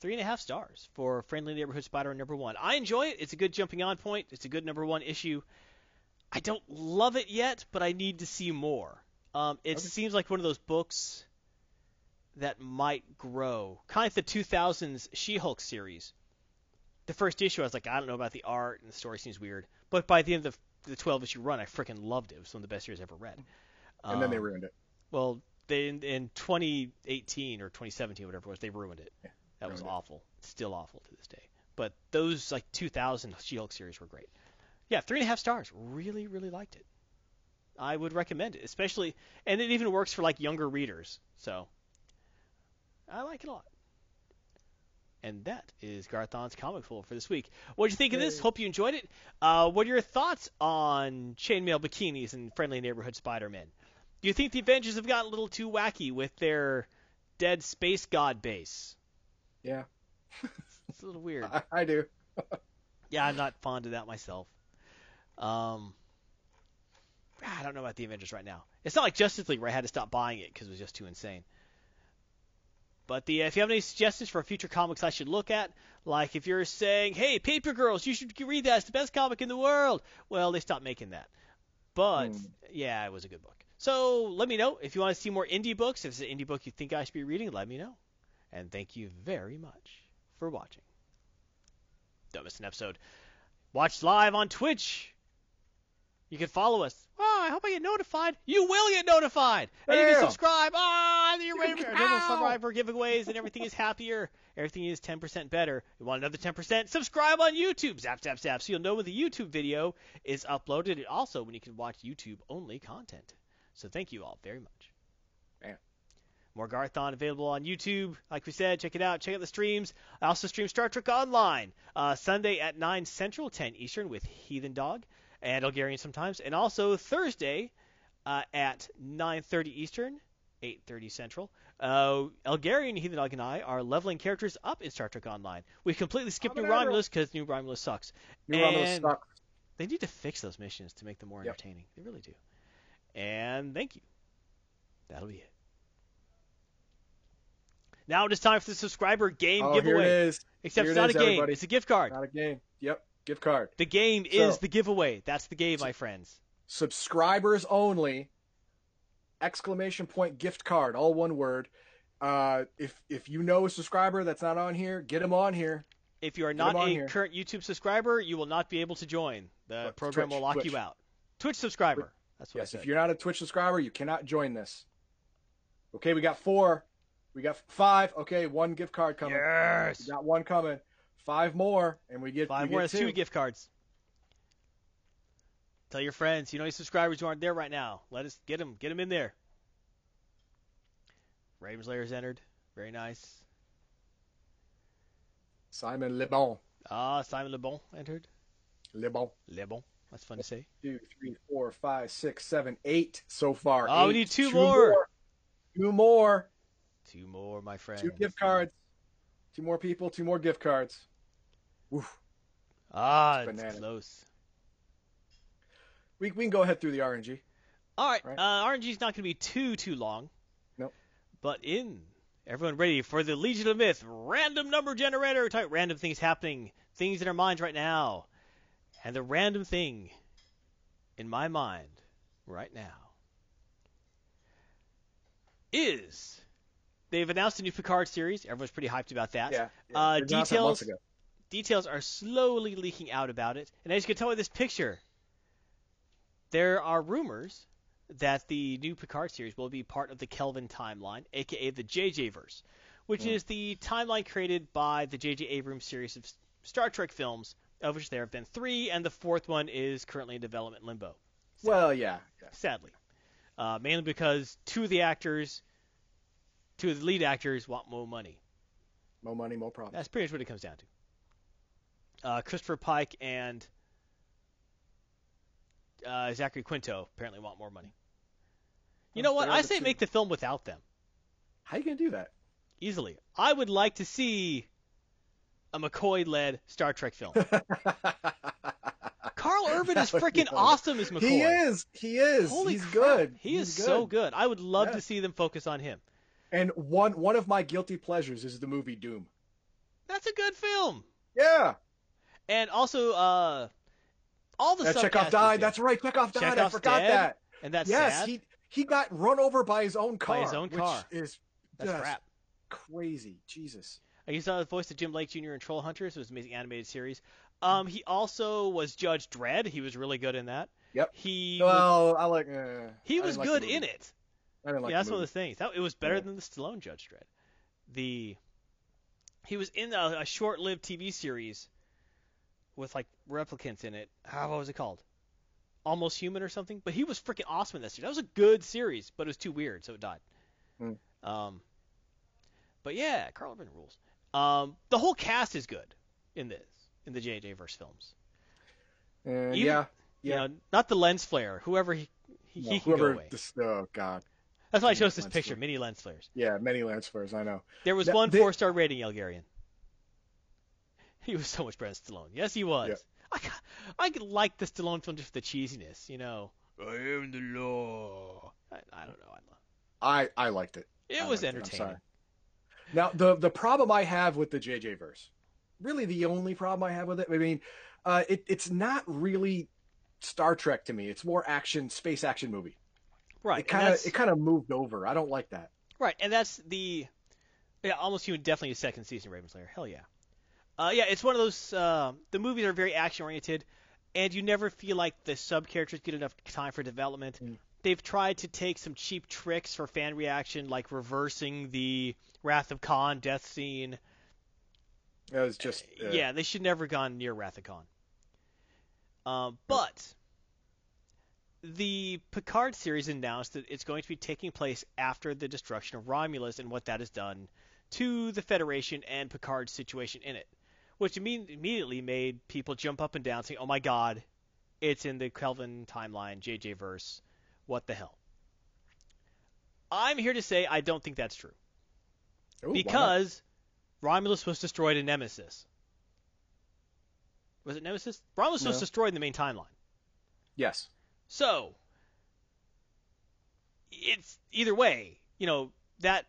three and a half stars for Friendly Neighborhood Spider Man number one. I enjoy it. It's a good jumping on point. It's a good number one issue. I don't love it yet, but I need to see more. Um, it Okay. seems like one of those books that might grow, kind of like the 2000s She-Hulk series. The first issue, I was like, I don't know about the art and the story seems weird, but by the end of the 12 issue run, I freaking loved it. It was one of the best series I ever read. And then they Um, ruined it. well, they in, in 2018 or 2017, whatever it was, they ruined it. Yeah, that was ruined it. awful. It's still awful to this day. But those like 2000 She-Hulk series were great. Yeah, three and a half stars. Really, really liked it. I would recommend it, especially, and it even works for like younger readers. So I like it a lot. And that is Garthon's comic full for this week. What did you think of this? Hope you enjoyed it. Uh, what are your thoughts on chainmail bikinis and friendly neighborhood Spider-Man? Do you think the Avengers have gotten a little too wacky with their dead space god base? Yeah, It's a little weird. I, I do. Yeah, I'm not fond of that myself. Um, I don't know about the Avengers right now. It's not like Justice League where I had to stop buying it because it was just too insane. But the if you have any suggestions for future comics I should look at, like if you're saying, "Hey, Paper Girls, you should read that. It's the best comic in the world." Well, they stopped making that. But Hmm. yeah, it was a good book. So let me know if you want to see more indie books. If it's an indie book you think I should be reading, let me know. And thank you very much for watching. Don't miss an episode. Watch live on Twitch. You can follow us. Oh, I hope I get notified. You will get notified. And you can subscribe. Ah, and you're ready for. Survivor giveaways, and everything is happier. Everything is 10% better. You want another 10%? Subscribe on YouTube. Zap, zap, zap. So you'll know when the YouTube video is uploaded, and also when you can watch YouTube only content. So thank you all very much. Man. More Garthon available on YouTube. Like we said, check it out. Check out the streams. I also stream Star Trek Online uh, Sunday at 9 Central, 10 Eastern with Heathen Dog and Elgarian sometimes, and also Thursday uh, at 9:30 Eastern, 8:30 Central. Uh, Elgarian, Heathen Dog, and I are leveling characters up in Star Trek Online. We completely skipped New I'm an admiral. Romulus because New Romulus sucks. New Romulus sucks. They need to fix those missions to make them more Yep. entertaining. They really do. And thank you. That'll be it. Now it is time for the subscriber game Oh, here giveaway. it is. Except Here it's it not is, a game. everybody. It's a gift card. Not a game. Yep, gift card. The game is So- the giveaway. That's the game, my friends. Subscribers only. Exclamation point gift card, all one word. Uh, if if you know a subscriber that's not on here, get them on here. If you are not a here. current YouTube subscriber, you will not be able to join. The But program Twitch, will lock Twitch. you out. Twitch subscriber. That's what Yes, if you're not a Twitch subscriber, you cannot join this. Okay, we got four. We got five. Okay, one gift card coming. Yes. We got one coming. Five more, and we get Five we more. get That's two gift cards. Tell your friends. You know any subscribers who aren't there right now. Let us get them. Get them in there. Raven Slayer's entered. Very nice. Simon Lebon. Ah, Simon Le Bon entered. Lebon. Le Bon. That's fun to say. Two, three, four, five, six, seven, eight so far. Oh, we need two more. Two more. Two more, my friend. Two gift cards. Two more people. Two more gift cards. Woof. Ah, It's it's close. We, we can go ahead through the RNG. All right, Right. uh, RNG is not going to be too too long. Nope. But in everyone ready for the Legion of Myth random number generator type random things happening, things in our minds right now, and the random thing in my mind right now is they've announced a new Picard series. Everyone's pretty hyped about that. Yeah. yeah. Uh, They announced that months details- ago. details are slowly leaking out about it. And as you can tell by this picture, there are rumors that the new Picard series will be part of the Kelvin timeline, aka the JJ verse, which Hmm. is the timeline created by the J.J. Abrams series of Star Trek films, of which there have been three, and the fourth one is currently in development limbo. Well, yeah. yeah. Sadly, uh, mainly because two of the actors, two of the lead actors, want more money. More money, more problems. That's pretty much what it comes down to. Uh, Christopher Pike and uh, Zachary Quinto apparently want more money. You know what? I say make the film without them How are you gonna do that? easily. I would like to see a McCoy-led Star Trek film. Karl Urban is freaking awesome as McCoy. He is. He is. Holy He's crap. good. He He's is so good. I would love Yeah. to see them focus on him. And one one of my guilty pleasures is the movie Doom. That's a good film. Yeah. And also, uh, all the That Chekov died. good. That's right. Chekov died. I forgot dead? that. and that's yes, sad. he he got run over by his own car. By his own car. Which is That's crap. crazy. Jesus. Uh, He saw the voice of Jim Lake Jr. in Trollhunters. It was an amazing animated series. Um, he also was Judge Dredd. He was really good in that. Yep. He was, Well, I like. Uh, he was didn't like good in it. I didn't like yeah, that's one of the things. That it was better Yeah. than the Stallone Judge Dredd. The he was in a, a short-lived TV series with like replicants in it. How what was it called? Almost Human or something. But he was freaking awesome in that series. That was a good series, but it was too weird, so it died. Hmm. Um, but yeah, Karl Urban rules. Um, the whole cast is good in this in the J.J. verse films. Uh, Even- yeah. You Yeah. know, not the lens flare. Whoever he he, No, he can whoever. go away. This, oh God. That's why I chose this lens picture, flare. mini lens flares. Yeah. Many lance flares. I know. There was That- one they- four-star rating, Elgarian. He was so much better than Stallone. Yes, he was. Yeah. I, ca- I like the Stallone film just for the cheesiness, you know. I am the law. I, I don't know. I love. I I liked it. It I was liked it, I'm entertaining. sorry. Now the the problem I have with the JJ verse, really the only problem I have with it. I mean, uh, it it's not really Star Trek to me. It's more action, space action movie. Right. It kind of it kind of moved over. I don't like that. Right, and that's the yeah, almost human. Definitely a second season of Raven Slayer. Hell yeah. Uh, yeah, it's one of those. Uh, the movies are very action oriented, and you never feel like the sub characters get enough time for development. Mm. They've tried to take some cheap tricks for fan reaction, like reversing the Wrath of Khan death scene. It was just uh, Yeah, they should never gone near Wrath of Khan. Um, but the Picard series announced that it's going to be taking place after the destruction of Romulus and what that has done to the Federation and Picard's situation in it, which imme- immediately made people jump up and down saying, "Oh my God, it's in the Kelvin timeline, JJ verse. What the hell?" I'm here to say I don't think that's true Ooh, because Romulus was destroyed in Nemesis. Was it Nemesis? Romulus was destroyed in the main timeline. yes, So it's either way, you know, that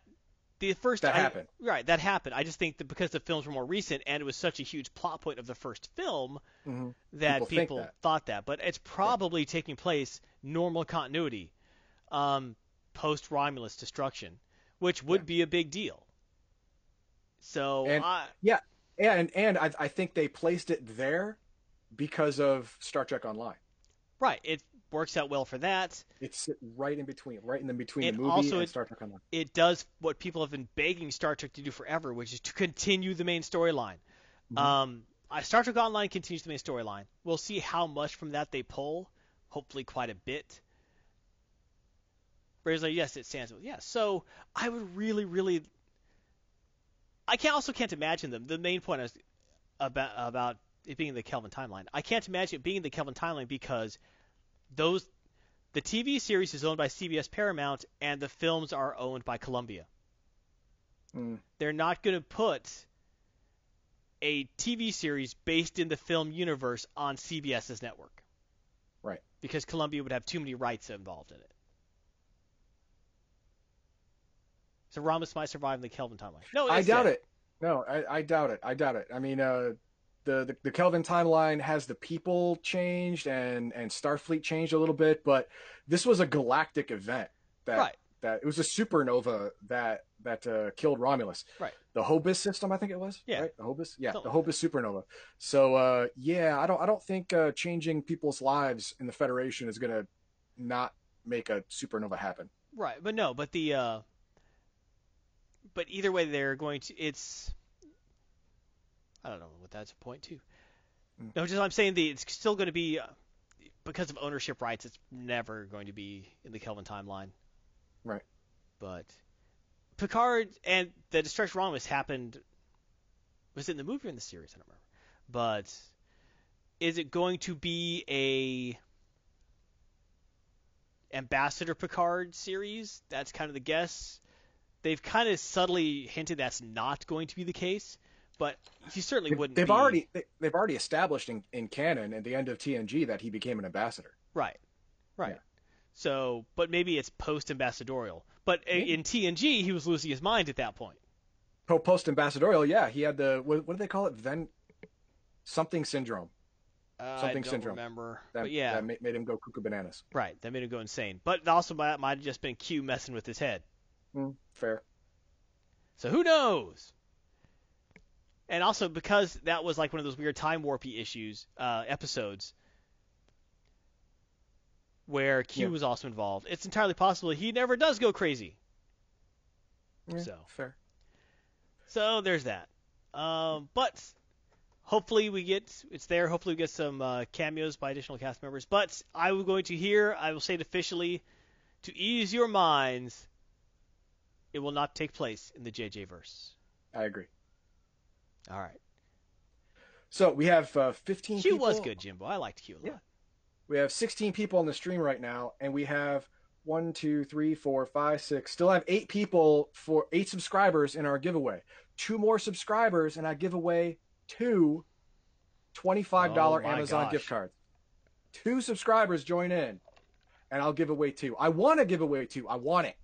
the first That I- happened. Right, that happened. I just think that because the films were more recent and it was such a huge plot point of the first film Mhm. that People people, that. thought that. But it's probably taking place normal continuity, um, post Romulus destruction, which would Yeah. be a big deal. So And- I, yeah, and and I I think they placed it there because of Star Trek Online. right, it works out well for that. It's right in between, right in the between And the movie also and it- Star Trek Online. it does what people have been begging Star Trek to do forever, which is to continue the main storyline. Mhm. Um, uh, Star Trek Online continues the main storyline. We'll see how much from that they pull. Hopefully, quite a bit. Whereas, like, yes, it stands. Yeah, so I would really, really. I can also can't imagine them. The main point is about about it being the Kelvin timeline. I can't imagine it being the Kelvin timeline because those the TV series is owned by CBS Paramount and the films are owned by Columbia. Mm. They're not going to put a TV series based in the film universe on CBS's network. Right. Because Columbia would have too many rights involved in it. So Ramos might survive in the Kelvin timeline. No, I doubt dead. it. No, I, I doubt it. I doubt it. I mean, uh, the, the the Kelvin timeline has the people changed and and Starfleet changed a little bit, but this was a galactic event that Right. that it was a supernova that that uh, killed Romulus. Right. The Hobus system, I think it was. Yeah. Right? The Hobus. Yeah. Something the Hobus supernova. So uh, yeah, I don't I don't think uh, changing people's lives in the Federation is gonna not make a supernova happen. Right, but no, but the uh but either way they're going to it's I don't know what that's a point to. Mm. No, just I'm saying the it's still going to be uh, because of ownership rights it's never going to be in the Kelvin timeline. Right. But Picard and the destruction Romulus happened was it in the movie or in the series? I don't remember. But is it going to be a Ambassador Picard series. That's kind of the guess. They've kind of subtly hinted that's not going to be the case, but he certainly wouldn't. they've be- already they, they've already established in, in canon at the end of TNG that he became an ambassador. right, right. Yeah. So, but maybe it's post ambassadorial. But Maybe. in TNG, he was losing his mind at that point. Oh, post ambassadorial, yeah, he had the what, what do they call it? Ven something syndrome. Uh, Something syndrome. remember. That, but yeah, that ma- made him go cuckoo bananas. right. That made him go insane. But also might, might have just been Q messing with his head. Mm, fair. So who knows? And also because that was like one of those weird time warpy issues, uh, episodes, where Q Yeah. was also involved. It's entirely possible he never does go crazy. Yeah, So. fair. So there's that. Um, but hopefully we get it's there. Hopefully we get some uh, cameos by additional cast members. But I will going to here. I will say it officially to ease your minds. It will not take place in the JJ verse. I agree. All right. So we have uh, 15 Q people. was good, Jimbo. I liked Q a lot. Yeah. We have 16 people on the stream right now, and we have one, two, three, four, five, six. Still have eight people for eight subscribers in our giveaway. Two more subscribers, and I give away two $25 Oh Amazon gosh. gift cards. Two subscribers join in, and I'll give away two. I want to give away two. I want it.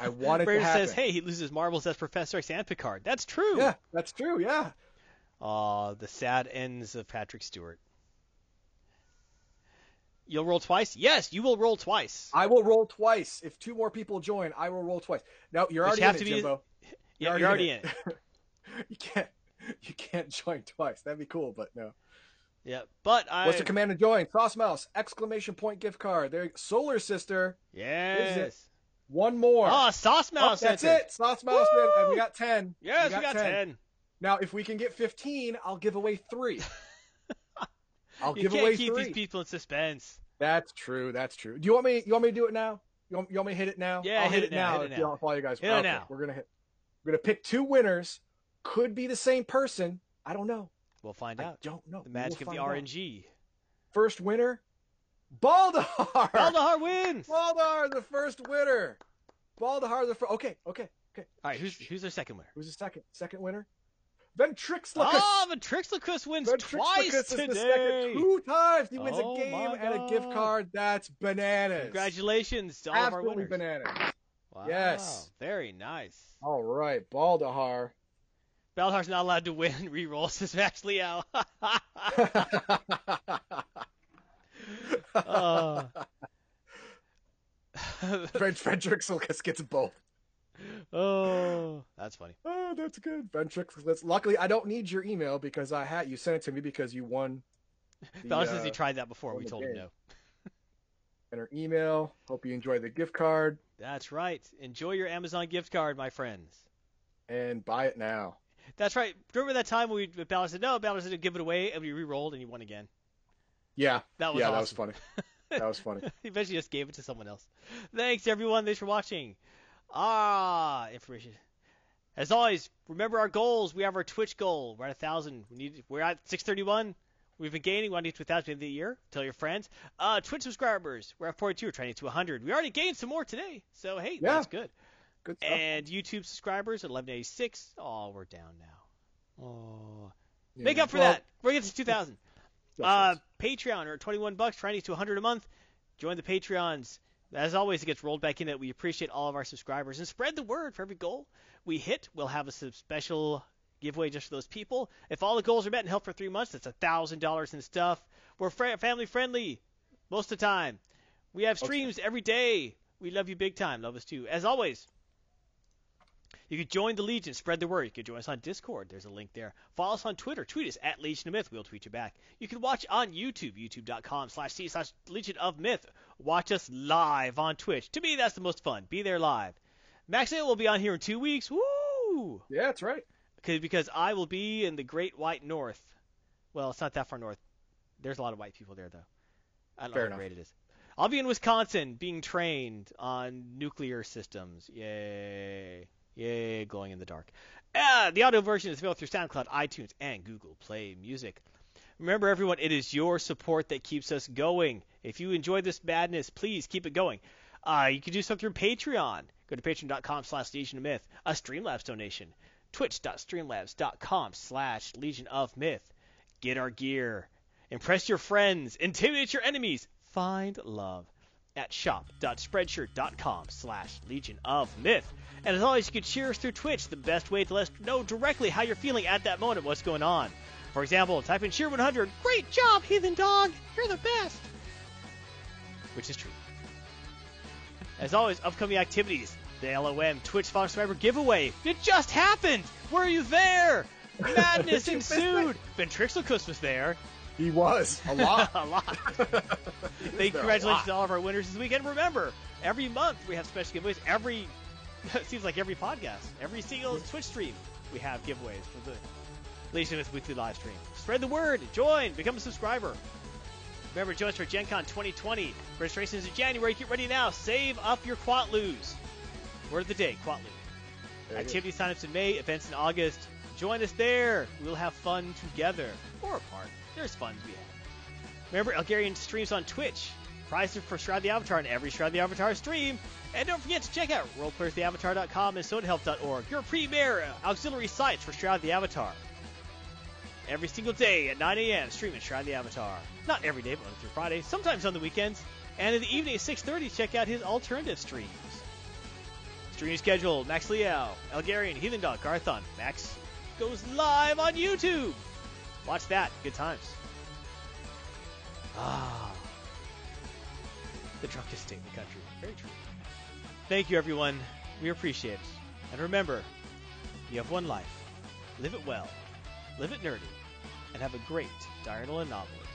I want it to happen. says, "Hey, he loses marbles as Professor X and Picard." That's true. Yeah, that's true. Yeah. Aw, the sad ends of Patrick Stewart. You'll roll twice? Yes, you will roll twice. I will roll twice. If two more people join, I will roll twice. No, you're already you have in to it, be- Jimbo. Yeah, you're already in it. you can't you can't join twice. That'd be cool, but no. Yeah, but I. What's the command to join? Sauce Mouse, exclamation point gift card. There Solar Sister, Yes. One more. Oh, Sauce Oh, Mouse. that's entered. it. Sauce Mouse and we got ten. Yes, we got, 10. Now if we can get fifteen, I'll give away three. I'll You give can't away keep three. these people in suspense. That's true. That's true. Do you want me? You want me to do it now? You want, you want me to hit it now? Yeah, I'll hit hit, it now, now. hit it if you now. don't follow you guys. Hit it now. We're gonna hit. We're gonna pick two winners. Could be the same person. I don't know. We'll find I out. don't know. The We magic will of the find out. RNG. First winner, Baldahar. Baldahar wins. All Baldahar, the first winner. Baldahar, the first. Okay, okay, okay. All right, who's who's our second winner? Who's the second? Second winner? Ventrixlicus. Oh, Ventrixlicus wins twice Ventrixlicus is today. the second two times. He wins Oh a game and a gift card. That's bananas. Congratulations to all of our Absolutely winners. bananas. Wow, Yes. Very nice. All right, Baldahar. Baldar's not allowed to win rerolls, says Max Leo. Uh, Vent- Ventrixlicus gets both. oh, that's funny. Oh, that's good. Ventrixlicus. Luckily, I don't need your email because I had you sent it to me because you won. The, says he uh, tried that before. We told him no. and her email. Hope you enjoy the gift card That's right. Enjoy your Amazon gift card, my friends. and buy it now. That's right. Remember that time when we Ballard said no, Ballard said give it away, and we re-rolled and he won again. Yeah, That was yeah, awesome. that was funny. That was funny. he eventually just gave it to someone else. Thanks everyone. Thanks for watching. Ah, information. As always, remember our goals. We have our Twitch goal. We're at a thousand. We need. We're at 631. We've been gaining. We want to get to a thousand by the end of the year. Tell your friends. Uh, Twitch subscribers. We're at 42. We're trying to get to 100. We already gained some more today. So hey, Yeah. that's good. Good stuff. And YouTube subscribers at 1186. Oh, we're down now. Oh, Yeah. make up for Well, that. We're getting to 2,000. Yes, Uh, yes. Patreon, or 21 bucks, trying to get to 100 a month. Join the Patreons. As always, it gets rolled back in that we appreciate all of our subscribers and spread the word for every goal we hit. We'll have a special giveaway just for those people. If all the goals are met and held for three months, that's a thousand dollars in stuff. We're fra- family friendly most of the time. We have Okay. streams every day. We love you big time. Love us too. As always, you could join the Legion, spread the word. You could join us on Discord. There's a link there. Follow us on Twitter. Tweet us at Legion of Myth. We'll tweet you back. You can watch on YouTube, youtube.com slash C slash Legion of Myth. Watch us live on Twitch. To me, that's the most fun. Be there live. Max Hill will be on here in two weeks. Woo! Yeah, that's right. Because because I will be in the Great White North. Well, it's not that far north. There's a lot of white people there, though. I don't Fair know enough. how great it is. I'll be in Wisconsin being trained on nuclear systems. Yay. Yay, glowing in the dark. Ah, the audio version is available through SoundCloud, iTunes, and Google Play Music. Remember, everyone, it is your support that keeps us going. If you enjoy this madness, please keep it going. Uh, you can do so through Patreon. Go to patreon.com slash Legion of Myth. A Streamlabs donation. Twitch.streamlabs.com slash Legion of Myth. Get our gear. Impress your friends. Intimidate your enemies. Find love. at shop.spreadshirt.com slash Legion of Myth. And as always, you can cheer us through Twitch, the best way to let us know directly how you're feeling at that moment, what's going on. For example, type in cheer 100, great job, heathen dog, you're the best. Which is true. As always, upcoming activities. The LOM Twitch Fox Survivor giveaway. It just happened! Were you there? Madness Did you miss ensued. Ventriloquist was there. He was a lot. a lot. Thank a congratulations lot. to all of our winners this weekend. Remember, every month we have special giveaways. Every it seems like every podcast, every single Twitch stream, we have giveaways for the Legion with weekly live stream. Spread the word. Join. Become a subscriber. Remember, join us for Gen Con 2020. Registration is in January. Get ready now. Save up your Quatloos. Word of the day, Quatloo. Activity signups in May, events in August. Join us there. We'll have fun together. Or apart. There's fun to be had. Remember, Elgarian streams on Twitch. Prizes for Shroud the Avatar in every Shroud the Avatar stream. And don't forget to check out roleplayertheavatar.com and sodahelp.org, your premier auxiliary sites for Shroud the Avatar. Every single day at 9 a.m. streaming Shroud the Avatar. Not every day, but Monday through Friday. Sometimes on the weekends. And in the evening at 6.30, check out his alternative streams. Stream schedule, Max Liao, Elgarian, Heathen Dog, Garthon. Max goes live on YouTube. Watch that. Good times. Ah. The drunkest state in the country. Very true. Thank you, everyone. We appreciate it. And remember, you have one life. Live it well, live it nerdy, and have a great diurnal anomaly.